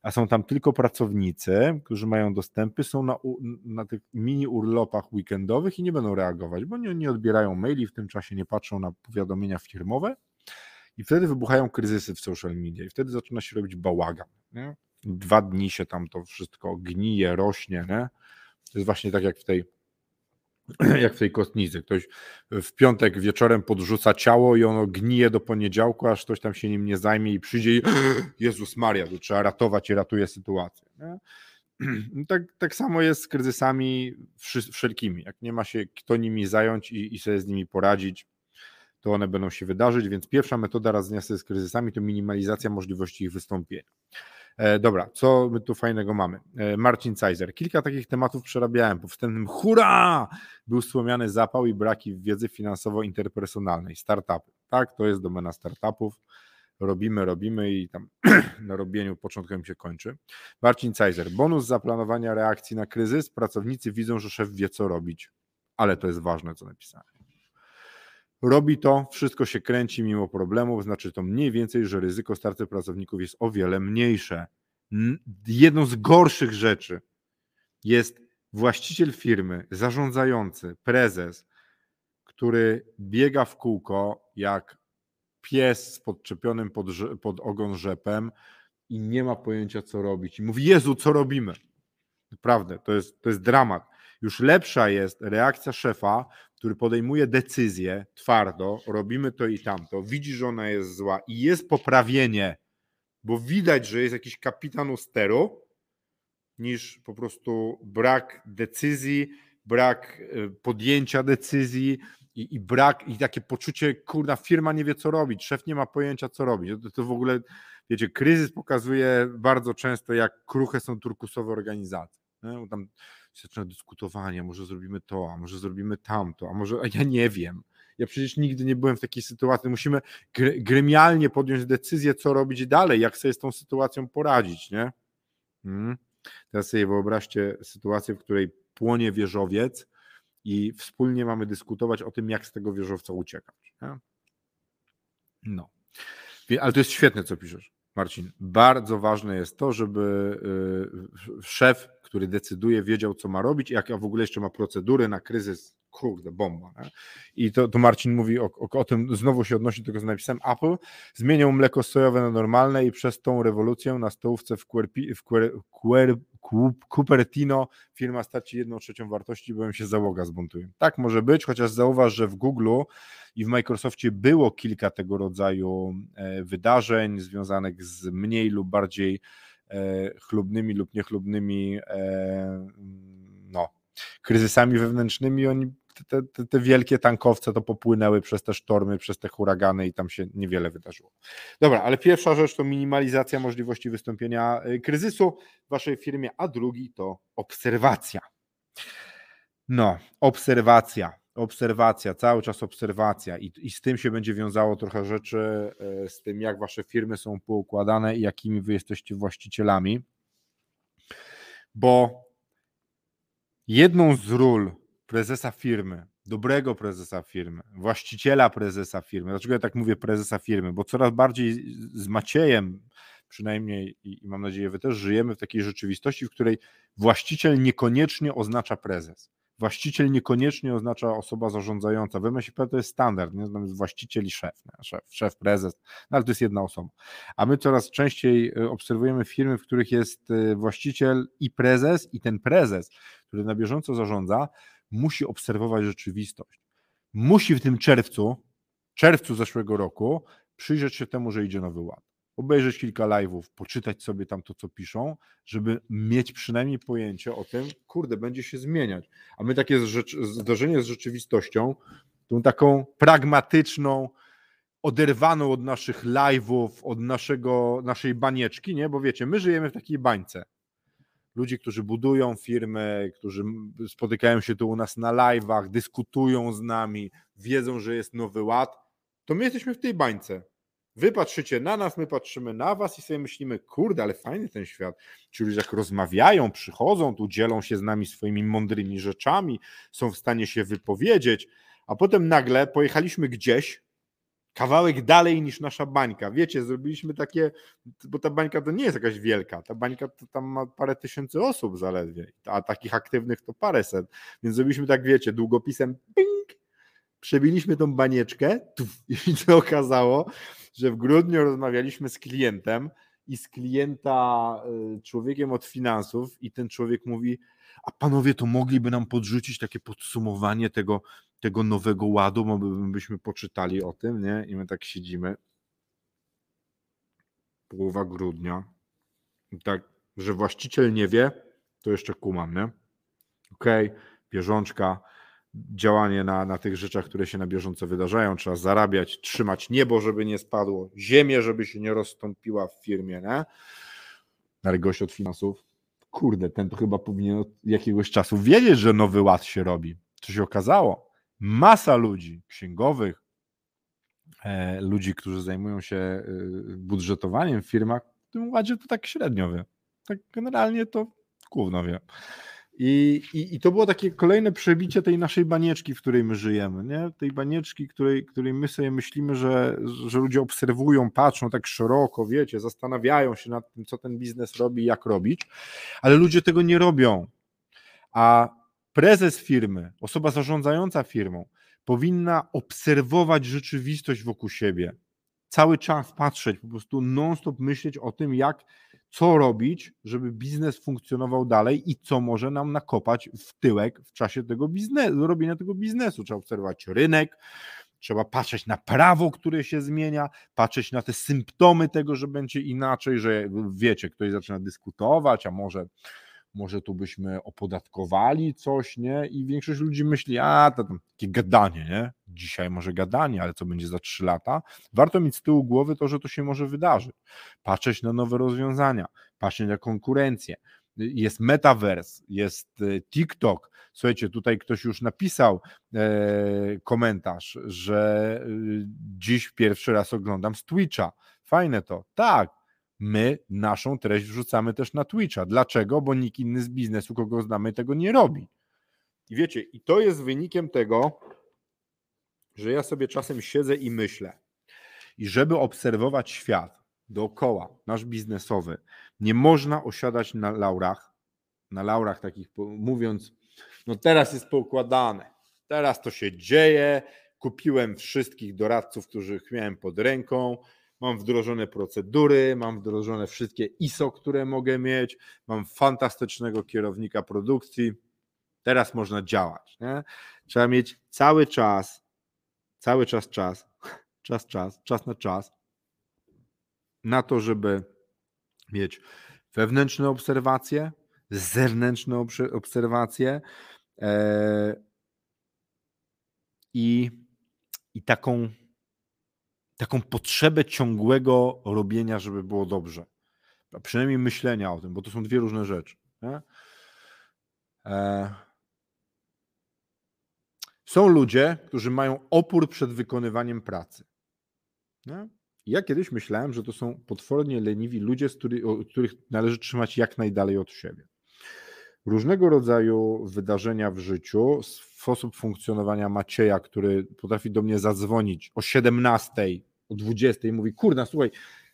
a są tam tylko pracownicy, którzy mają dostępy, są na, na tych mini urlopach weekendowych i nie będą reagować, bo nie, nie odbierają maili, w tym czasie nie patrzą na powiadomienia firmowe i wtedy wybuchają kryzysy w social media i wtedy zaczyna się robić bałagan. Nie? Dwa dni się tam to wszystko gnije, rośnie, nie? To jest właśnie tak jak w tej [clears throat] jak w tej kostnicy. Ktoś w piątek wieczorem podrzuca ciało i ono gnije do poniedziałku, aż ktoś tam się nim nie zajmie i przyjdzie i [gasps] Jezus Maria, to trzeba ratować i ratuje sytuację. Nie? [clears throat] Tak, tak samo jest z kryzysami wszelkimi. Jak nie ma się kto nimi zająć i, i sobie z nimi poradzić, to one będą się wydarzyć, więc pierwsza metoda radzenia sobie z kryzysami to minimalizacja możliwości ich wystąpienia. E, dobra, co my tu fajnego mamy? E, Marcin Cajzer. Kilka takich tematów przerabiałem. Po wstępnym hurra! Był słomiany zapał i braki wiedzy finansowo-interpersonalnej. Startupy. Tak, to jest domena startupów. Robimy, robimy i tam [clears throat] na robieniu początkiem się kończy. Marcin Cajzer. Bonus zaplanowania reakcji na kryzys. Pracownicy widzą, że szef wie, co robić. Ale to jest ważne, co napisałem robi to, wszystko się kręci mimo problemów, znaczy to mniej więcej, że ryzyko straty pracowników jest o wiele mniejsze. Jedną z gorszych rzeczy jest właściciel firmy, zarządzający, prezes, który biega w kółko jak pies z podczepionym pod, pod ogon rzepem i nie ma pojęcia, co robić. I mówi: Jezu, co robimy? Naprawdę, to jest, to jest dramat. Już lepsza jest reakcja szefa, który podejmuje decyzję twardo, robimy to i tamto, widzi, że ona jest zła i jest poprawienie, bo widać, że jest jakiś kapitan steru, niż po prostu brak decyzji, brak y, podjęcia decyzji i, i brak, i takie poczucie, kurna, firma nie wie co robić, szef nie ma pojęcia co robić. To, to w ogóle, wiecie, kryzys pokazuje bardzo często, jak kruche są turkusowe organizacje. Tam się zaczyna dyskutowanie, może zrobimy to, a może zrobimy tamto, a może, a ja nie wiem. Ja przecież nigdy nie byłem w takiej sytuacji. Musimy gremialnie podjąć decyzję, co robić dalej, jak sobie z tą sytuacją poradzić, nie? Hmm. Teraz sobie wyobraźcie sytuację, w której płonie wieżowiec i wspólnie mamy dyskutować o tym, jak z tego wieżowca uciekać. Nie? No. Ale to jest świetne, co piszesz. Marcin, bardzo ważne jest to, żeby y, szef, który decyduje, wiedział, co ma robić, jak w ogóle jeszcze ma procedury na kryzys. Kurde, bomba. Nie? I to, to Marcin mówi o, o, o, tym, znowu się odnosi do tego, co napisałem. Apple zmieniał mleko sojowe na normalne i przez tą rewolucję na stołówce w, Querpi, w Quer, Quer, Cupertino firma straci jedną trzecią wartości, bo się załoga zbuntuje. Tak może być, chociaż zauważ, że w Google i w Microsoftie było kilka tego rodzaju e, wydarzeń związanych z mniej lub bardziej chlubnymi lub niechlubnymi e, no, kryzysami wewnętrznymi. Oni te, te, te, wielkie tankowce to popłynęły przez te sztormy, przez te huragany i tam się niewiele wydarzyło. Dobra, ale pierwsza rzecz to minimalizacja możliwości wystąpienia kryzysu w waszej firmie, a drugi to obserwacja. No, obserwacja obserwacja, cały czas obserwacja i, i z tym się będzie wiązało trochę rzeczy, e, z tym jak wasze firmy są poukładane i jakimi wy jesteście właścicielami, bo jedną z ról prezesa firmy, dobrego prezesa firmy, właściciela prezesa firmy, dlaczego ja tak mówię prezesa firmy, bo coraz bardziej z Maciejem przynajmniej i, i mam nadzieję wy też żyjemy w takiej rzeczywistości, w której właściciel niekoniecznie oznacza prezes właściciel niekoniecznie oznacza osoba zarządzająca. W MŚP to jest standard, nie? Tam jest właściciel i szef, szef, szef, prezes, no ale to jest jedna osoba. A my coraz częściej y, obserwujemy firmy, w których jest y, właściciel i prezes, i ten prezes, który na bieżąco zarządza, musi obserwować rzeczywistość. Musi w tym czerwcu, czerwcu zeszłego roku, przyjrzeć się temu, że idzie nowy ład obejrzeć kilka live'ów, poczytać sobie tam to, co piszą, żeby mieć przynajmniej pojęcie o tym, kurde, będzie się zmieniać. A my takie zdarzenie z rzeczywistością tą taką pragmatyczną, oderwaną od naszych live'ów, od naszego, naszej banieczki, nie? Bo wiecie, my żyjemy w takiej bańce. Ludzi, którzy budują firmy, którzy spotykają się tu u nas na live'ach, dyskutują z nami, wiedzą, że jest nowy ład, to my jesteśmy w tej bańce. Wy patrzycie na nas, my patrzymy na was i sobie myślimy, kurde, ale fajny ten świat. Ci ludzie jak rozmawiają, przychodzą, tu dzielą się z nami swoimi mądrymi rzeczami, są w stanie się wypowiedzieć, a potem nagle pojechaliśmy gdzieś, kawałek dalej niż nasza bańka. Wiecie, zrobiliśmy takie, bo ta bańka to nie jest jakaś wielka, ta bańka to tam ma parę tysięcy osób zaledwie, a takich aktywnych to paręset, więc zrobiliśmy tak, wiecie, długopisem ping, przebiliśmy tą banieczkę tuf, i się okazało, że w grudniu rozmawialiśmy z klientem i z klienta y, człowiekiem od finansów i ten człowiek mówi, a panowie to mogliby nam podrzucić takie podsumowanie tego, tego nowego ładu, bo byśmy poczytali o tym, nie? I my tak siedzimy. Połowa grudnia. I tak, że właściciel nie wie, to jeszcze kumam, nie? Okej, okay, bieżączka, działanie na, na tych rzeczach, które się na bieżąco wydarzają. Trzeba zarabiać, trzymać niebo, żeby nie spadło, ziemię, żeby się nie rozstąpiła w firmie, nie? Ale gość od finansów, kurde, ten to chyba powinien od jakiegoś czasu wiedzieć, że nowy ład się robi. Co się okazało? Masa ludzi, księgowych, e, ludzi, którzy zajmują się e, budżetowaniem w firmach, w tym ładzie to tak średnio wie. Tak generalnie to gówno wie. I, i, I to było takie kolejne przebicie tej naszej banieczki, w której my żyjemy, nie? tej banieczki, której, której my sobie myślimy, że, że ludzie obserwują, patrzą tak szeroko, wiecie, zastanawiają się nad tym, co ten biznes robi, jak robić, ale ludzie tego nie robią. A prezes firmy, osoba zarządzająca firmą, powinna obserwować rzeczywistość wokół siebie. Cały czas patrzeć, po prostu non-stop myśleć o tym, jak co robić, żeby biznes funkcjonował dalej i co może nam nakopać w tyłek w czasie tego biznesu, robienia tego biznesu. Trzeba obserwować rynek, trzeba patrzeć na prawo, które się zmienia, patrzeć na te symptomy tego, że będzie inaczej, że wiecie, ktoś zaczyna dyskutować, a może może tu byśmy opodatkowali coś, nie? I większość ludzi myśli, a to tam takie gadanie, nie? Dzisiaj może gadanie, ale co będzie za trzy lata? Warto mieć z tyłu głowy to, że to się może wydarzyć. Patrzeć na nowe rozwiązania, patrzeć na konkurencję. Jest metaverse, jest e, TikTok. Słuchajcie, tutaj ktoś już napisał e, komentarz, że e, dziś pierwszy raz oglądam z Twitcha. Fajne to. Tak, my naszą treść wrzucamy też na Twitcha. Dlaczego? Bo nikt inny z biznesu, kogo znamy, tego nie robi. I wiecie, i to jest wynikiem tego, że ja sobie czasem siedzę i myślę. I żeby obserwować świat dookoła, nasz biznesowy, nie można osiadać na laurach, na laurach takich, mówiąc, no teraz jest poukładane, teraz to się dzieje, kupiłem wszystkich doradców, których miałem pod ręką, mam wdrożone procedury, mam wdrożone wszystkie ISO, które mogę mieć, mam fantastycznego kierownika produkcji. Teraz można działać. Nie? Trzeba mieć cały czas, cały czas czas, czas, czas, czas na czas na to, żeby mieć wewnętrzne obserwacje, zewnętrzne obserwacje e, i, i taką taką potrzebę ciągłego robienia, żeby było dobrze. A przynajmniej myślenia o tym, bo to są dwie różne rzeczy. E... Są ludzie, którzy mają opór przed wykonywaniem pracy. Nie? Ja kiedyś myślałem, że to są potwornie leniwi ludzie, z których należy trzymać jak najdalej od siebie. Różnego rodzaju wydarzenia w życiu, sposób funkcjonowania Macieja, który potrafi do mnie zadzwonić o 17, o 20 i mówi, kurna, słuchaj,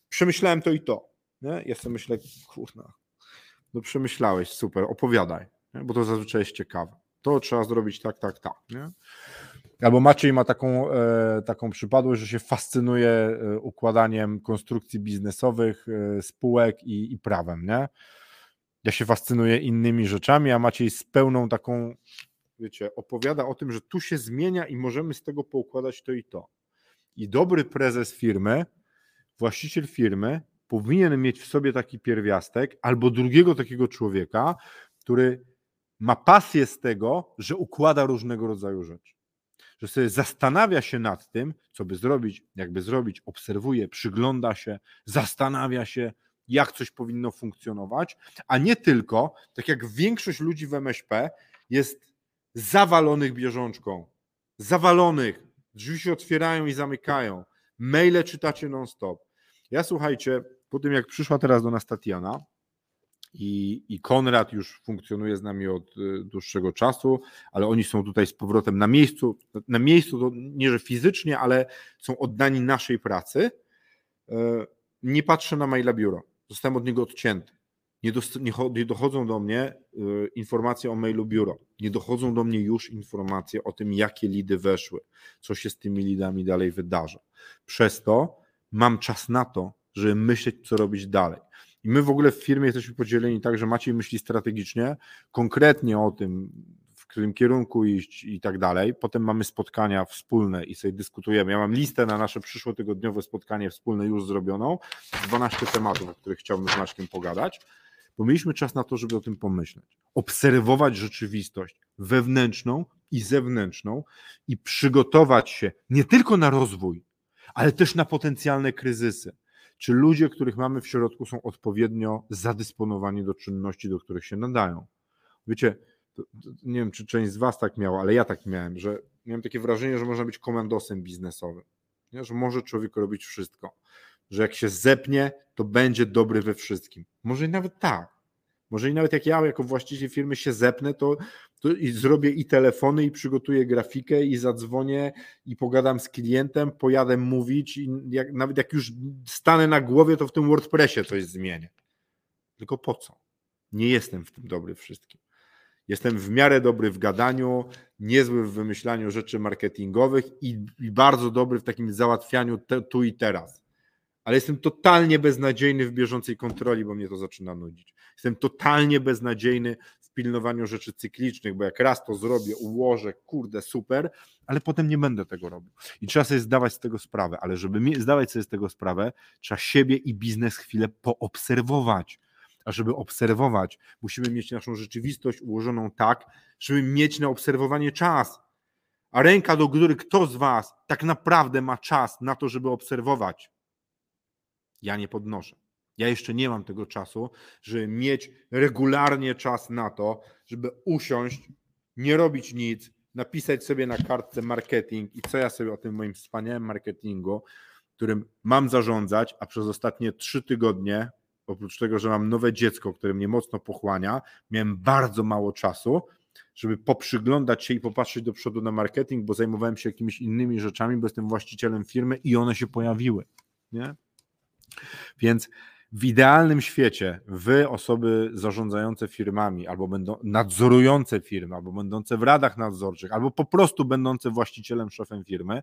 przemyślałem to i to. Nie? Ja sobie myślę, kurna, no przemyślałeś, super, opowiadaj, nie? bo to zazwyczaj jest ciekawe. To trzeba zrobić tak, tak, tak. Nie? Albo Maciej ma taką, e, taką przypadłość, że się fascynuje e, układaniem konstrukcji biznesowych, e, spółek i, i prawem, nie? Ja się fascynuję innymi rzeczami, a Maciej z pełną taką, wiecie, opowiada o tym, że tu się zmienia i możemy z tego poukładać to i to. I dobry prezes firmy, właściciel firmy powinien mieć w sobie taki pierwiastek albo drugiego takiego człowieka, który ma pasję z tego, że układa różnego rodzaju rzeczy. że sobie zastanawia się nad tym, co by zrobić, jakby zrobić, obserwuje, przygląda się, zastanawia się, jak coś powinno funkcjonować, a nie tylko, tak jak większość ludzi w MŚP jest zawalonych bieżączką, zawalonych, drzwi się otwierają i zamykają, maile czytacie non-stop. Ja słuchajcie, po tym jak przyszła teraz do nas Tatiana, i, i Konrad już funkcjonuje z nami od y, dłuższego czasu, ale oni są tutaj z powrotem na miejscu. Na miejscu to nie, że fizycznie, ale są oddani naszej pracy. E, nie patrzę na maila biuro. Zostałem od niego odcięty. Nie, nie, dochodzą do mnie y, informacje o mailu biuro. Nie dochodzą do mnie już informacje o tym, jakie lidy weszły, co się z tymi lidami dalej wydarza. Przez to mam czas na to, żeby myśleć, co robić dalej. I my w ogóle w firmie jesteśmy podzieleni tak, że Maciej myśli strategicznie, konkretnie o tym, którym kierunku iść i tak dalej. Potem mamy spotkania wspólne i sobie dyskutujemy. Ja mam listę na nasze przyszłotygodniowe spotkanie wspólne już zrobioną, 12 tematów, o których chciałbym z Maćkiem pogadać, bo mieliśmy czas na to, żeby o tym pomyśleć. Obserwować rzeczywistość wewnętrzną i zewnętrzną i przygotować się nie tylko na rozwój, ale też na potencjalne kryzysy czy ludzie, których mamy w środku, są odpowiednio zadysponowani do czynności, do których się nadają. Wiecie, to, to, nie wiem, czy część z Was tak miała, ale ja tak miałem, że miałem takie wrażenie, że można być komandosem biznesowym, nie? że może człowiek robić wszystko, że jak się zepnie, to będzie dobry we wszystkim. Może i nawet tak, może i nawet jak ja jako właściciel firmy się zepnę, to, to i zrobię i telefony, i przygotuję grafikę, i zadzwonię, i pogadam z klientem, pojadę mówić, i jak, nawet jak już stanę na głowie, to w tym WordPressie coś zmienię. Tylko po co? Nie jestem w tym dobry wszystkim. Jestem w miarę dobry w gadaniu, niezły w wymyślaniu rzeczy marketingowych i, i bardzo dobry w takim załatwianiu te, tu i teraz. Ale jestem totalnie beznadziejny w bieżącej kontroli, bo mnie to zaczyna nudzić. Jestem totalnie beznadziejny w pilnowaniu rzeczy cyklicznych, bo jak raz to zrobię, ułożę, kurde, super, ale potem nie będę tego robił. I trzeba sobie zdawać z tego sprawę, ale żeby zdawać sobie z tego sprawę, trzeba siebie i biznes chwilę poobserwować. A żeby obserwować, musimy mieć naszą rzeczywistość ułożoną tak, żeby mieć na obserwowanie czas. A ręka do góry, kto z Was tak naprawdę ma czas na to, żeby obserwować? Ja nie podnoszę. Ja jeszcze nie mam tego czasu, żeby mieć regularnie czas na to, żeby usiąść, nie robić nic, napisać sobie na kartce marketing i co ja sobie o tym moim wspaniałym marketingu, którym mam zarządzać, a przez ostatnie trzy tygodnie, oprócz tego, że mam nowe dziecko, które mnie mocno pochłania, miałem bardzo mało czasu, żeby poprzyglądać się i popatrzeć do przodu na marketing, bo zajmowałem się jakimiś innymi rzeczami, bo jestem właścicielem firmy i one się pojawiły. Nie? Więc w idealnym świecie wy, osoby zarządzające firmami, albo będą nadzorujące firmy, albo będące w radach nadzorczych, albo po prostu będące właścicielem, szefem firmy,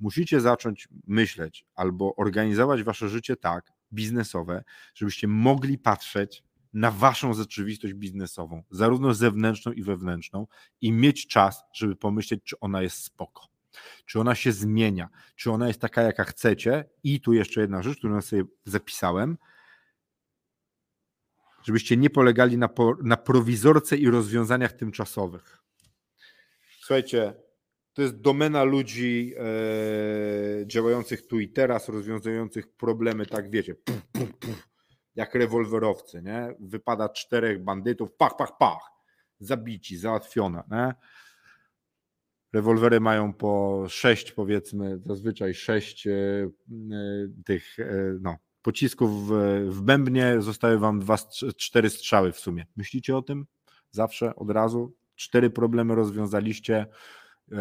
musicie zacząć myśleć albo organizować wasze życie tak, biznesowe, żebyście mogli patrzeć na waszą rzeczywistość biznesową, zarówno zewnętrzną i wewnętrzną, i mieć czas, żeby pomyśleć, czy ona jest spoko, czy ona się zmienia, czy ona jest taka, jaka chcecie. I tu jeszcze jedna rzecz, którą sobie zapisałem – żebyście nie polegali na, po, na prowizorce i rozwiązaniach tymczasowych. Słuchajcie, to jest domena ludzi e, działających tu i teraz, rozwiązujących problemy, tak wiecie, puf, puf, puf, jak rewolwerowcy, nie? Wypada czterech bandytów, pach, pach, pach, zabici, załatwione, nie? Rewolwery mają po sześć, powiedzmy, zazwyczaj sześć e, e, tych, e, no, pocisków w, w bębnie zostały wam dwa, cztery strzały w sumie. Myślicie o tym? Zawsze, od razu? Cztery problemy rozwiązaliście. E,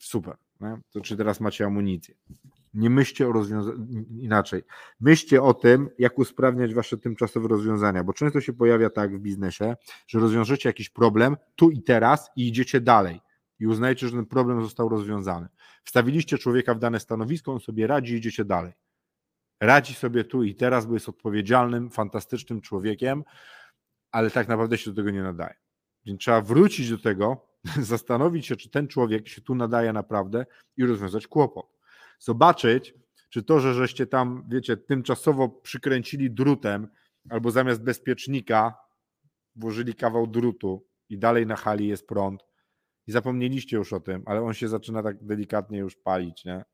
super. Nie? To czy teraz macie amunicję? Nie myślcie o rozwiązaniu inaczej. Myślcie o tym, jak usprawniać wasze tymczasowe rozwiązania, bo często się pojawia tak w biznesie, że rozwiążecie jakiś problem tu i teraz i idziecie dalej i uznajecie, że ten problem został rozwiązany. Wstawiliście człowieka w dane stanowisko, on sobie radzi idziecie dalej radzi sobie tu i teraz, bo jest odpowiedzialnym, fantastycznym człowiekiem, ale tak naprawdę się do tego nie nadaje. Więc trzeba wrócić do tego, [laughs] zastanowić się, czy ten człowiek się tu nadaje naprawdę i rozwiązać kłopot. Zobaczyć, czy to, że żeście tam, wiecie, tymczasowo przykręcili drutem, albo zamiast bezpiecznika włożyli kawał drutu i dalej na hali jest prąd, i zapomnieliście już o tym, ale on się zaczyna tak delikatnie już palić, nie?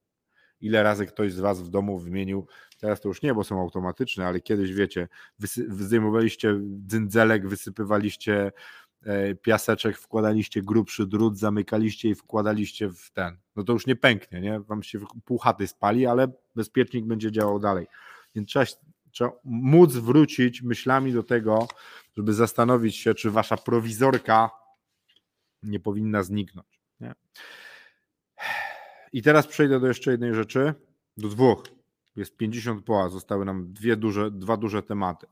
Ile razy ktoś z Was w domu wymienił, teraz to już nie, bo są automatyczne, ale kiedyś wiecie, zdejmowaliście dzyndzelek, wysypywaliście piaseczek, wkładaliście grubszy drut, zamykaliście i wkładaliście w ten. No to już nie pęknie, nie? Wam się pół chaty spali, ale bezpiecznik będzie działał dalej. Więc trzeba, trzeba móc wrócić myślami do tego, żeby zastanowić się, czy wasza prowizorka nie powinna zniknąć. Nie? I teraz przejdę do jeszcze jednej rzeczy, do dwóch. Jest 50 poła, zostały nam dwie duże, dwa duże tematy.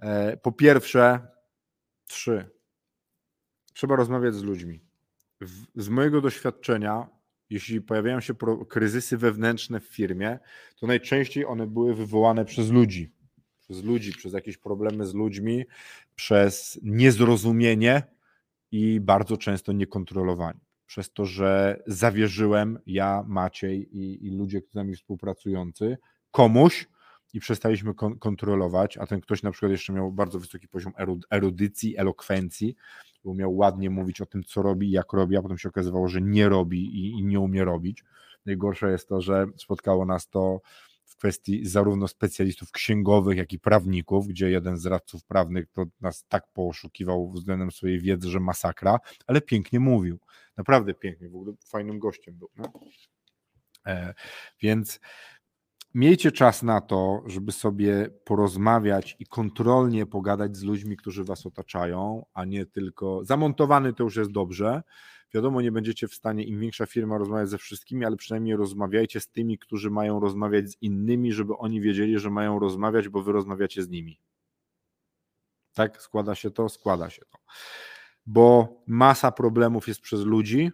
E, po pierwsze, trzy. Trzeba rozmawiać z ludźmi. Z mojego doświadczenia, jeśli pojawiają się kryzysy wewnętrzne w firmie, to najczęściej one były wywołane przez ludzi. Przez ludzi, przez jakieś problemy z ludźmi, przez niezrozumienie i bardzo często niekontrolowanie przez to, że zawierzyłem ja, Maciej i, i ludzie z nami współpracujący komuś i przestaliśmy kon kontrolować, a ten ktoś na przykład jeszcze miał bardzo wysoki poziom erudycji, elokwencji, bo umiał ładnie mówić o tym, co robi i jak robi, a potem się okazywało, że nie robi i, i nie umie robić. Najgorsze jest to, że spotkało nas to kwestii zarówno specjalistów księgowych, jak i prawników, gdzie jeden z radców prawnych to nas tak poszukiwał względem swojej wiedzy, że masakra, ale pięknie mówił. Naprawdę pięknie, w ogóle fajnym gościem był. No? E, więc miejcie czas na to, żeby sobie porozmawiać i kontrolnie pogadać z ludźmi, którzy was otaczają, a nie tylko zamontowany to już jest dobrze, Wiadomo, nie będziecie w stanie, im większa firma, rozmawiać ze wszystkimi, ale przynajmniej rozmawiajcie z tymi, którzy mają rozmawiać z innymi, żeby oni wiedzieli, że mają rozmawiać, bo wy rozmawiacie z nimi. Tak? Składa się to? Składa się to. Bo masa problemów jest przez ludzi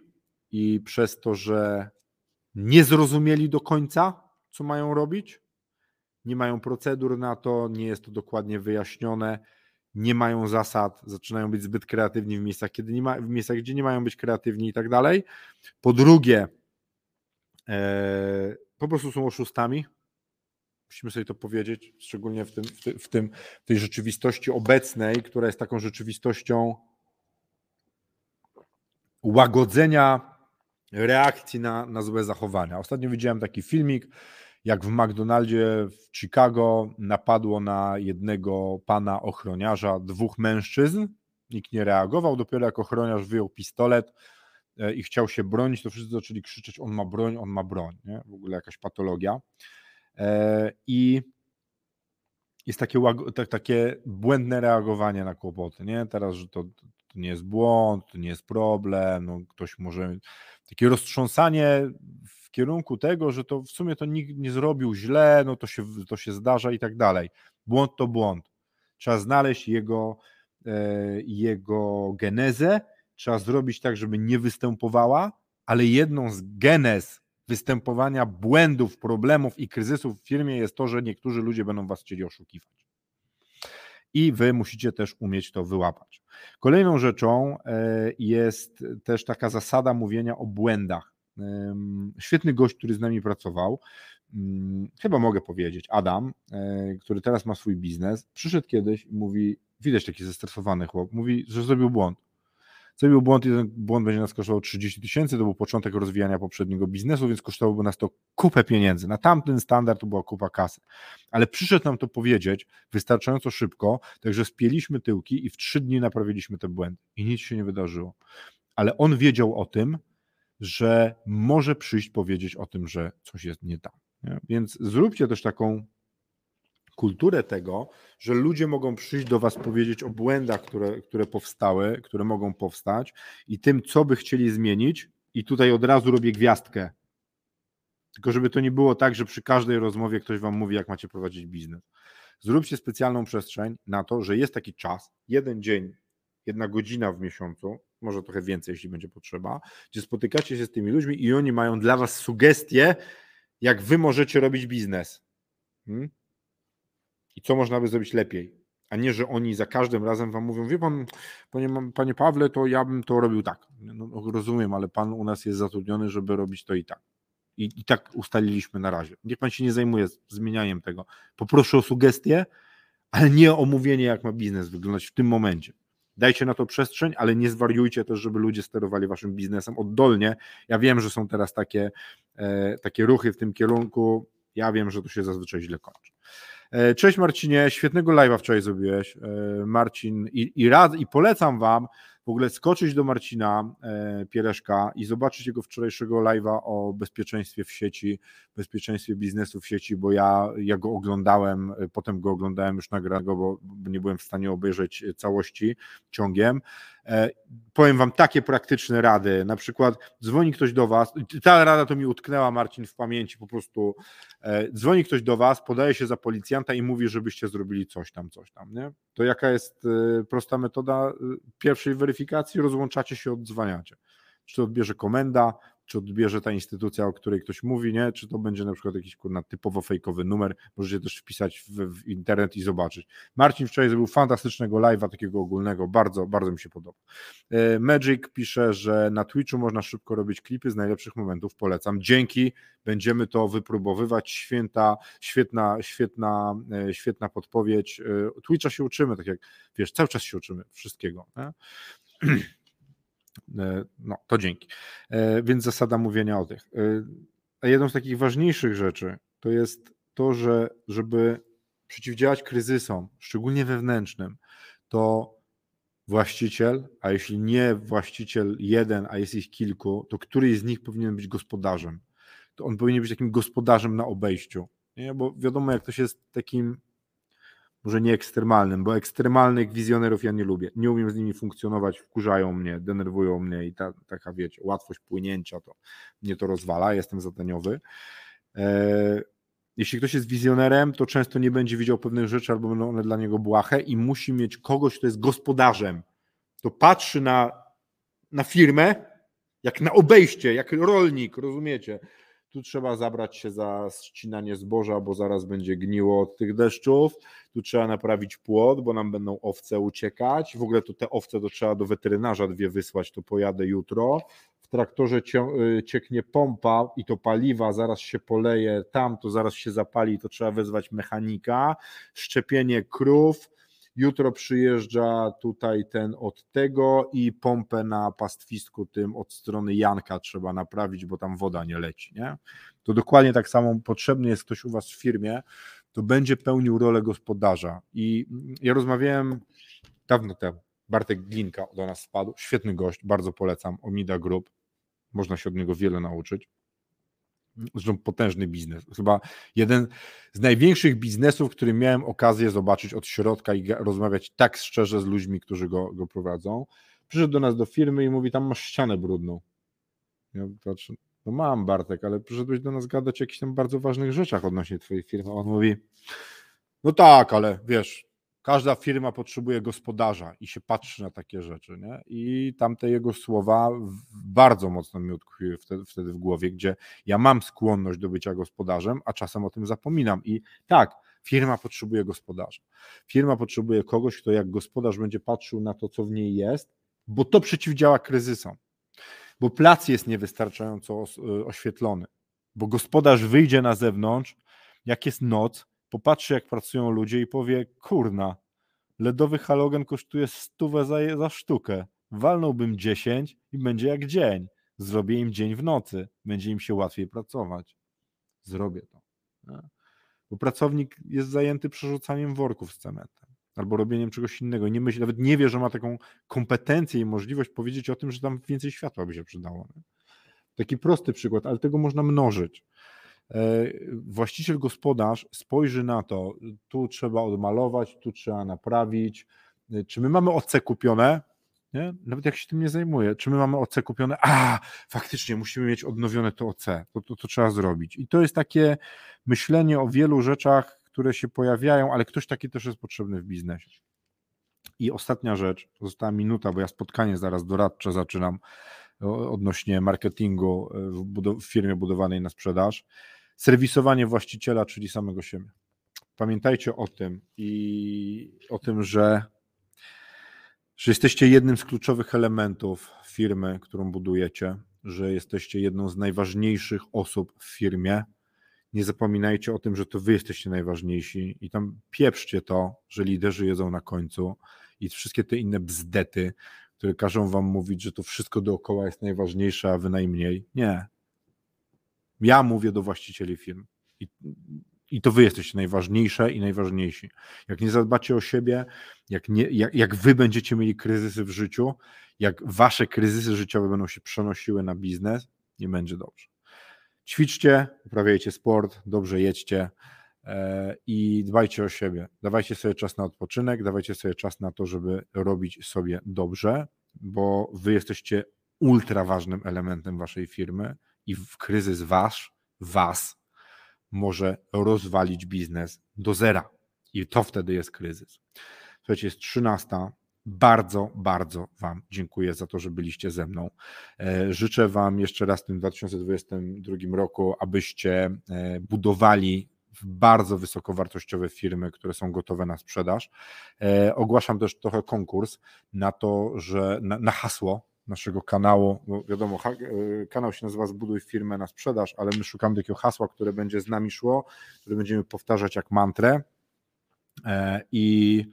i przez to, że nie zrozumieli do końca, co mają robić, nie mają procedur na to, nie jest to dokładnie wyjaśnione, nie mają zasad, zaczynają być zbyt kreatywni w miejscach, kiedy nie ma, w miejscach, gdzie nie mają być kreatywni i tak dalej. Po drugie, e, po prostu są oszustami. Musimy sobie to powiedzieć, szczególnie w, tym, w, ty, w, tym, w tej rzeczywistości obecnej, która jest taką rzeczywistością łagodzenia reakcji na, na złe zachowania. Ostatnio widziałem taki filmik, jak w McDonaldzie w Chicago napadło na jednego pana ochroniarza dwóch mężczyzn. Nikt nie reagował, dopiero jak ochroniarz wyjął pistolet e, i chciał się bronić, to wszyscy zaczęli krzyczeć: On ma broń, on ma broń. Nie? W ogóle jakaś patologia. E, I jest takie, takie błędne reagowanie na kłopoty. Nie? Teraz, że to, to nie jest błąd, to nie jest problem, no, ktoś może. Takie roztrząsanie kierunku tego, że to w sumie to nikt nie zrobił źle, no to się, to się zdarza i tak dalej. Błąd to błąd. Trzeba znaleźć jego, e, jego genezę, trzeba zrobić tak, żeby nie występowała, ale jedną z genez występowania błędów, problemów i kryzysów w firmie jest to, że niektórzy ludzie będą was chcieli oszukiwać. I wy musicie też umieć to wyłapać. Kolejną rzeczą e, jest też taka zasada mówienia o błędach świetny gość, który z nami pracował, mm, chyba mogę powiedzieć, Adam, e, który teraz ma swój biznes, przyszedł kiedyś i mówi, widać taki zestresowany chłop, mówi, że zrobił błąd. Zrobił błąd i ten błąd będzie nas kosztował 30 tysięcy, to był początek rozwijania poprzedniego biznesu, więc kosztowałoby nas to kupę pieniędzy. Na tamten standard to była kupa kasy. Ale przyszedł nam to powiedzieć wystarczająco szybko, także spieliśmy tyłki i w trzy dni naprawiliśmy te błędy i nic się nie wydarzyło. Ale on wiedział o tym, że może przyjść powiedzieć o tym, że coś jest nie tak. Nie? Więc zróbcie też taką kulturę tego, że ludzie mogą przyjść do Was powiedzieć o błędach, które, które powstały, które mogą powstać i tym, co by chcieli zmienić. I tutaj od razu robię gwiazdkę. Tylko żeby to nie było tak, że przy każdej rozmowie ktoś Wam mówi, jak macie prowadzić biznes. Zróbcie specjalną przestrzeń na to, że jest taki czas, jeden dzień, jedna godzina w miesiącu, może trochę więcej, jeśli będzie potrzeba, gdzie spotykacie się z tymi ludźmi i oni mają dla Was sugestie, jak Wy możecie robić biznes. Hmm? I co można by zrobić lepiej. A nie, że oni za każdym razem Wam mówią, wie Pan, Panie, panie Pawle, to ja bym to robił tak. No, no, rozumiem, ale Pan u nas jest zatrudniony, żeby robić to i tak. I, I tak ustaliliśmy na razie. Niech Pan się nie zajmuje zmienianiem tego. Poproszę o sugestie, ale nie o mówienie, jak ma biznes wyglądać w tym momencie. Dajcie na to przestrzeń, ale nie zwariujcie też, żeby ludzie sterowali waszym biznesem oddolnie. Ja wiem, że są teraz takie, e, takie ruchy w tym kierunku. Ja wiem, że to się zazwyczaj źle kończy. E, cześć Marcinie, świetnego live'a wczoraj zrobiłeś. E, Marcin, i, i, rad, i polecam Wam w ogóle skoczyć do Marcina e, Piereszka i zobaczyć jego wczorajszego live'a o bezpieczeństwie w sieci, bezpieczeństwie biznesu w sieci, bo ja, ja go oglądałem, potem go oglądałem już nagranego, bo, nie byłem w stanie obejrzeć całości ciągiem. E, powiem Wam takie praktyczne rady. Na przykład dzwoni ktoś do Was, ta rada to mi utknęła, Marcin, w pamięci po prostu. E, dzwoni ktoś do Was, podaje się za policjanta i mówi, żebyście zrobili coś tam, coś tam. Nie? To jaka jest e, prosta metoda pierwszej weryfikacji? Rozłączacie się, odzwaniacie. Czy to odbierze komenda, czy odbierze ta instytucja, o której ktoś mówi, nie? Czy to będzie na przykład jakiś kurna typowo fejkowy numer, możecie też wpisać w, w, internet i zobaczyć. Marcin wczoraj zrobił fantastycznego live'a, takiego ogólnego, bardzo, bardzo mi się podoba. E, Magic pisze, że na Twitchu można szybko robić klipy z najlepszych momentów, polecam. Dzięki, będziemy to wypróbowywać, święta, świetna, świetna, e, świetna podpowiedź. E, Twitcha się uczymy, tak jak, wiesz, cały czas się uczymy wszystkiego, nie? [clears throat] E, no, to dzięki. E, więc zasada mówienia o tych. E, a jedną z takich ważniejszych rzeczy to jest to, że żeby przeciwdziałać kryzysom, szczególnie wewnętrznym, to właściciel, a jeśli nie właściciel jeden, a jest ich kilku, to któryś z nich powinien być gospodarzem. To on powinien być takim gospodarzem na obejściu. Nie? Bo wiadomo, jak to się jest takim może nie ekstremalnym, bo ekstremalnych wizjonerów ja nie lubię. Nie umiem z nimi funkcjonować, wkurzają mnie, denerwują mnie i ta, taka, wiecie, łatwość płynięcia to mnie to rozwala, jestem zadaniowy. E, jeśli ktoś jest wizjonerem, to często nie będzie widział pewnych rzeczy albo będą one dla niego błahe i musi mieć kogoś, kto jest gospodarzem. To patrzy na, na firmę, jak na obejście, jak rolnik, rozumiecie? Tu trzeba zabrać się za ścinanie zboża, bo zaraz będzie gniło od tych deszczów, tu trzeba naprawić płot, bo nam będą owce uciekać, w ogóle to te owce to trzeba do weterynarza dwie wysłać, to pojadę jutro, w traktorze y, cieknie pompa i to paliwa zaraz się poleje tam, to zaraz się zapali, to trzeba wezwać mechanika, szczepienie krów, Jutro przyjeżdża tutaj ten od tego i pompę na pastwisku tym od strony Janka trzeba naprawić, bo tam woda nie leci. Nie? To dokładnie tak samo potrzebny jest ktoś u Was w firmie, to będzie pełnił rolę gospodarza. I ja rozmawiałem dawno temu. Bartek Glinka do nas wpadł, świetny gość, bardzo polecam, Omida Group, można się od niego wiele nauczyć. Zresztą potężny biznes. Chyba jeden z największych biznesów, który miałem okazję zobaczyć od środka i rozmawiać tak szczerze z ludźmi, którzy go, go prowadzą. Przyszedł do nas do firmy i mówi: Tam masz ścianę brudną. Ja patrzę, no mam Bartek, ale przyszedłeś do nas gadać o jakichś tam bardzo ważnych rzeczach odnośnie Twojej firmy. On mówi: No tak, ale wiesz, każda firma potrzebuje gospodarza i się patrzy na takie rzeczy. Nie? I tamte jego słowa bardzo mocno mi utkwiły wtedy, wtedy w głowie, gdzie ja mam skłonność do bycia gospodarzem, a czasem o tym zapominam. I tak, firma potrzebuje gospodarza. Firma potrzebuje kogoś, kto jak gospodarz będzie patrzył na to, co w niej jest, bo to przeciwdziała kryzysom. Bo plac jest niewystarczająco oświetlony, bo gospodarz wyjdzie na zewnątrz, jak jest noc, popatrzy jak pracują ludzie i powie, kurna, ledowy halogen kosztuje stówę za, za sztukę, walnąłbym 10 i będzie jak dzień, zrobię im dzień w nocy, będzie im się łatwiej pracować. Zrobię to. Bo pracownik jest zajęty przerzucaniem worków z cementem albo robieniem czegoś innego. Nie myśli, nawet nie wie, że ma taką kompetencję i możliwość powiedzieć o tym, że tam więcej światła by się przydało. Taki prosty przykład, ale tego można mnożyć. E, właściciel gospodarz spojrzy na to, tu trzeba odmalować, tu trzeba naprawić, e, czy my mamy OC kupione, nie? nawet jak się tym nie zajmuje, czy my mamy OC kupione, a faktycznie musimy mieć odnowione to OC, to, to, to trzeba zrobić. I to jest takie myślenie o wielu rzeczach, które się pojawiają, ale ktoś taki też jest potrzebny w biznesie. I ostatnia rzecz, została minuta, bo ja spotkanie zaraz doradcze zaczynam odnośnie marketingu e, w, w firmie budowanej na sprzedaż serwisowanie właściciela, czyli samego siebie. Pamiętajcie o tym i o tym, że, że jesteście jednym z kluczowych elementów firmy, którą budujecie, że jesteście jedną z najważniejszych osób w firmie. Nie zapominajcie o tym, że to wy jesteście najważniejsi i tam pieprzcie to, że liderzy jedzą na końcu i wszystkie te inne bzdety, które każą wam mówić, że to wszystko dookoła jest najważniejsze, a wy najmniej. Nie. Ja mówię do właścicieli firm. I, i to wy jesteście najważniejsze i najważniejsi. Jak nie zadbacie o siebie, jak, nie, jak, jak wy będziecie mieli kryzysy w życiu, jak wasze kryzysy życiowe będą się przenosiły na biznes, nie będzie dobrze. Ćwiczcie, uprawiajcie sport, dobrze jedźcie e, i dbajcie o siebie. Dawajcie sobie czas na odpoczynek, dawajcie sobie czas na to, żeby robić sobie dobrze, bo wy jesteście ultra ważnym elementem waszej firmy i kryzys wasz, was może rozwalić biznes do zera. I to wtedy jest kryzys. Słuchajcie, jest 13. Bardzo, bardzo Wam dziękuję za to, że byliście ze mną. E, życzę Wam jeszcze raz w tym 2022 roku, abyście e, budowali bardzo wysokowartościowe firmy, które są gotowe na sprzedaż. E, ogłaszam też trochę konkurs na to, że na, na hasło naszego kanału, bo wiadomo, kanał się nazywa Zbuduj firmę na sprzedaż, ale my szukamy takiego hasła, które będzie z nami szło, które będziemy powtarzać jak mantrę i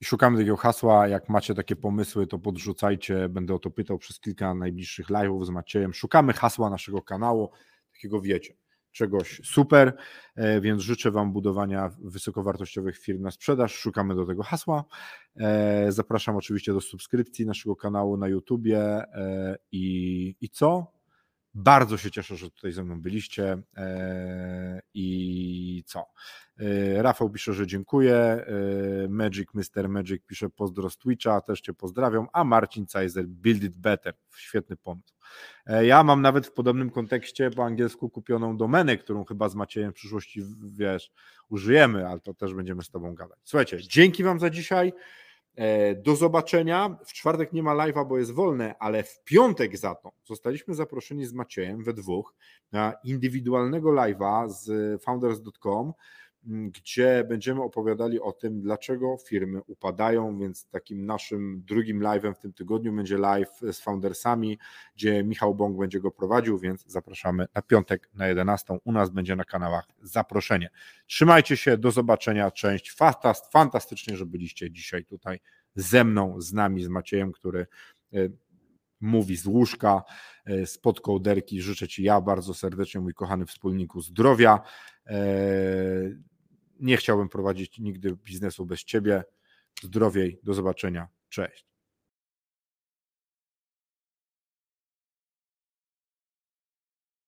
i szukamy takiego hasła. Jak macie takie pomysły, to podrzucajcie. Będę o to pytał przez kilka najbliższych live'ów z Maciejem. Szukamy hasła naszego kanału, takiego wiecie, czegoś super, e, więc życzę Wam budowania wysokowartościowych firm na sprzedaż. Szukamy do tego hasła. E, zapraszam oczywiście do subskrypcji naszego kanału na YouTubie e, i, i co? Bardzo się cieszę, że tutaj ze mną byliście i co? Rafał pisze, że dziękuję. Magic, Mr. Magic pisze pozdro z Twitcha, też Cię pozdrawiam. A Marcin Cajzer, Build It Better. Świetny pomysł. E, ja mam nawet w podobnym kontekście po angielsku kupioną domenę, którą chyba z Maciejem w przyszłości, wiesz, użyjemy, ale to też będziemy z Tobą gadać. Słuchajcie, dzięki Wam za dzisiaj. Do zobaczenia. W czwartek nie ma live'a, bo jest wolne, ale w piątek za to zostaliśmy zaproszeni z Maciejem we dwóch na indywidualnego live'a z founders.com gdzie będziemy opowiadali o tym, dlaczego firmy upadają, więc takim naszym drugim live'em w tym tygodniu będzie live z foundersami, gdzie Michał Bąk będzie go prowadził, więc zapraszamy na piątek na 11. U nas będzie na kanałach zaproszenie. Trzymajcie się, do zobaczenia, część. Fantast, fantastycznie, że byliście dzisiaj tutaj ze mną, z nami, z Maciejem, który e, mówi z łóżka, e, spod kołderki. Życzę Ci ja bardzo serdecznie, mój kochany wspólniku, zdrowia. Nie chciałbym prowadzić nigdy biznesu bez Ciebie. Zdrowiej, do zobaczenia. Cześć.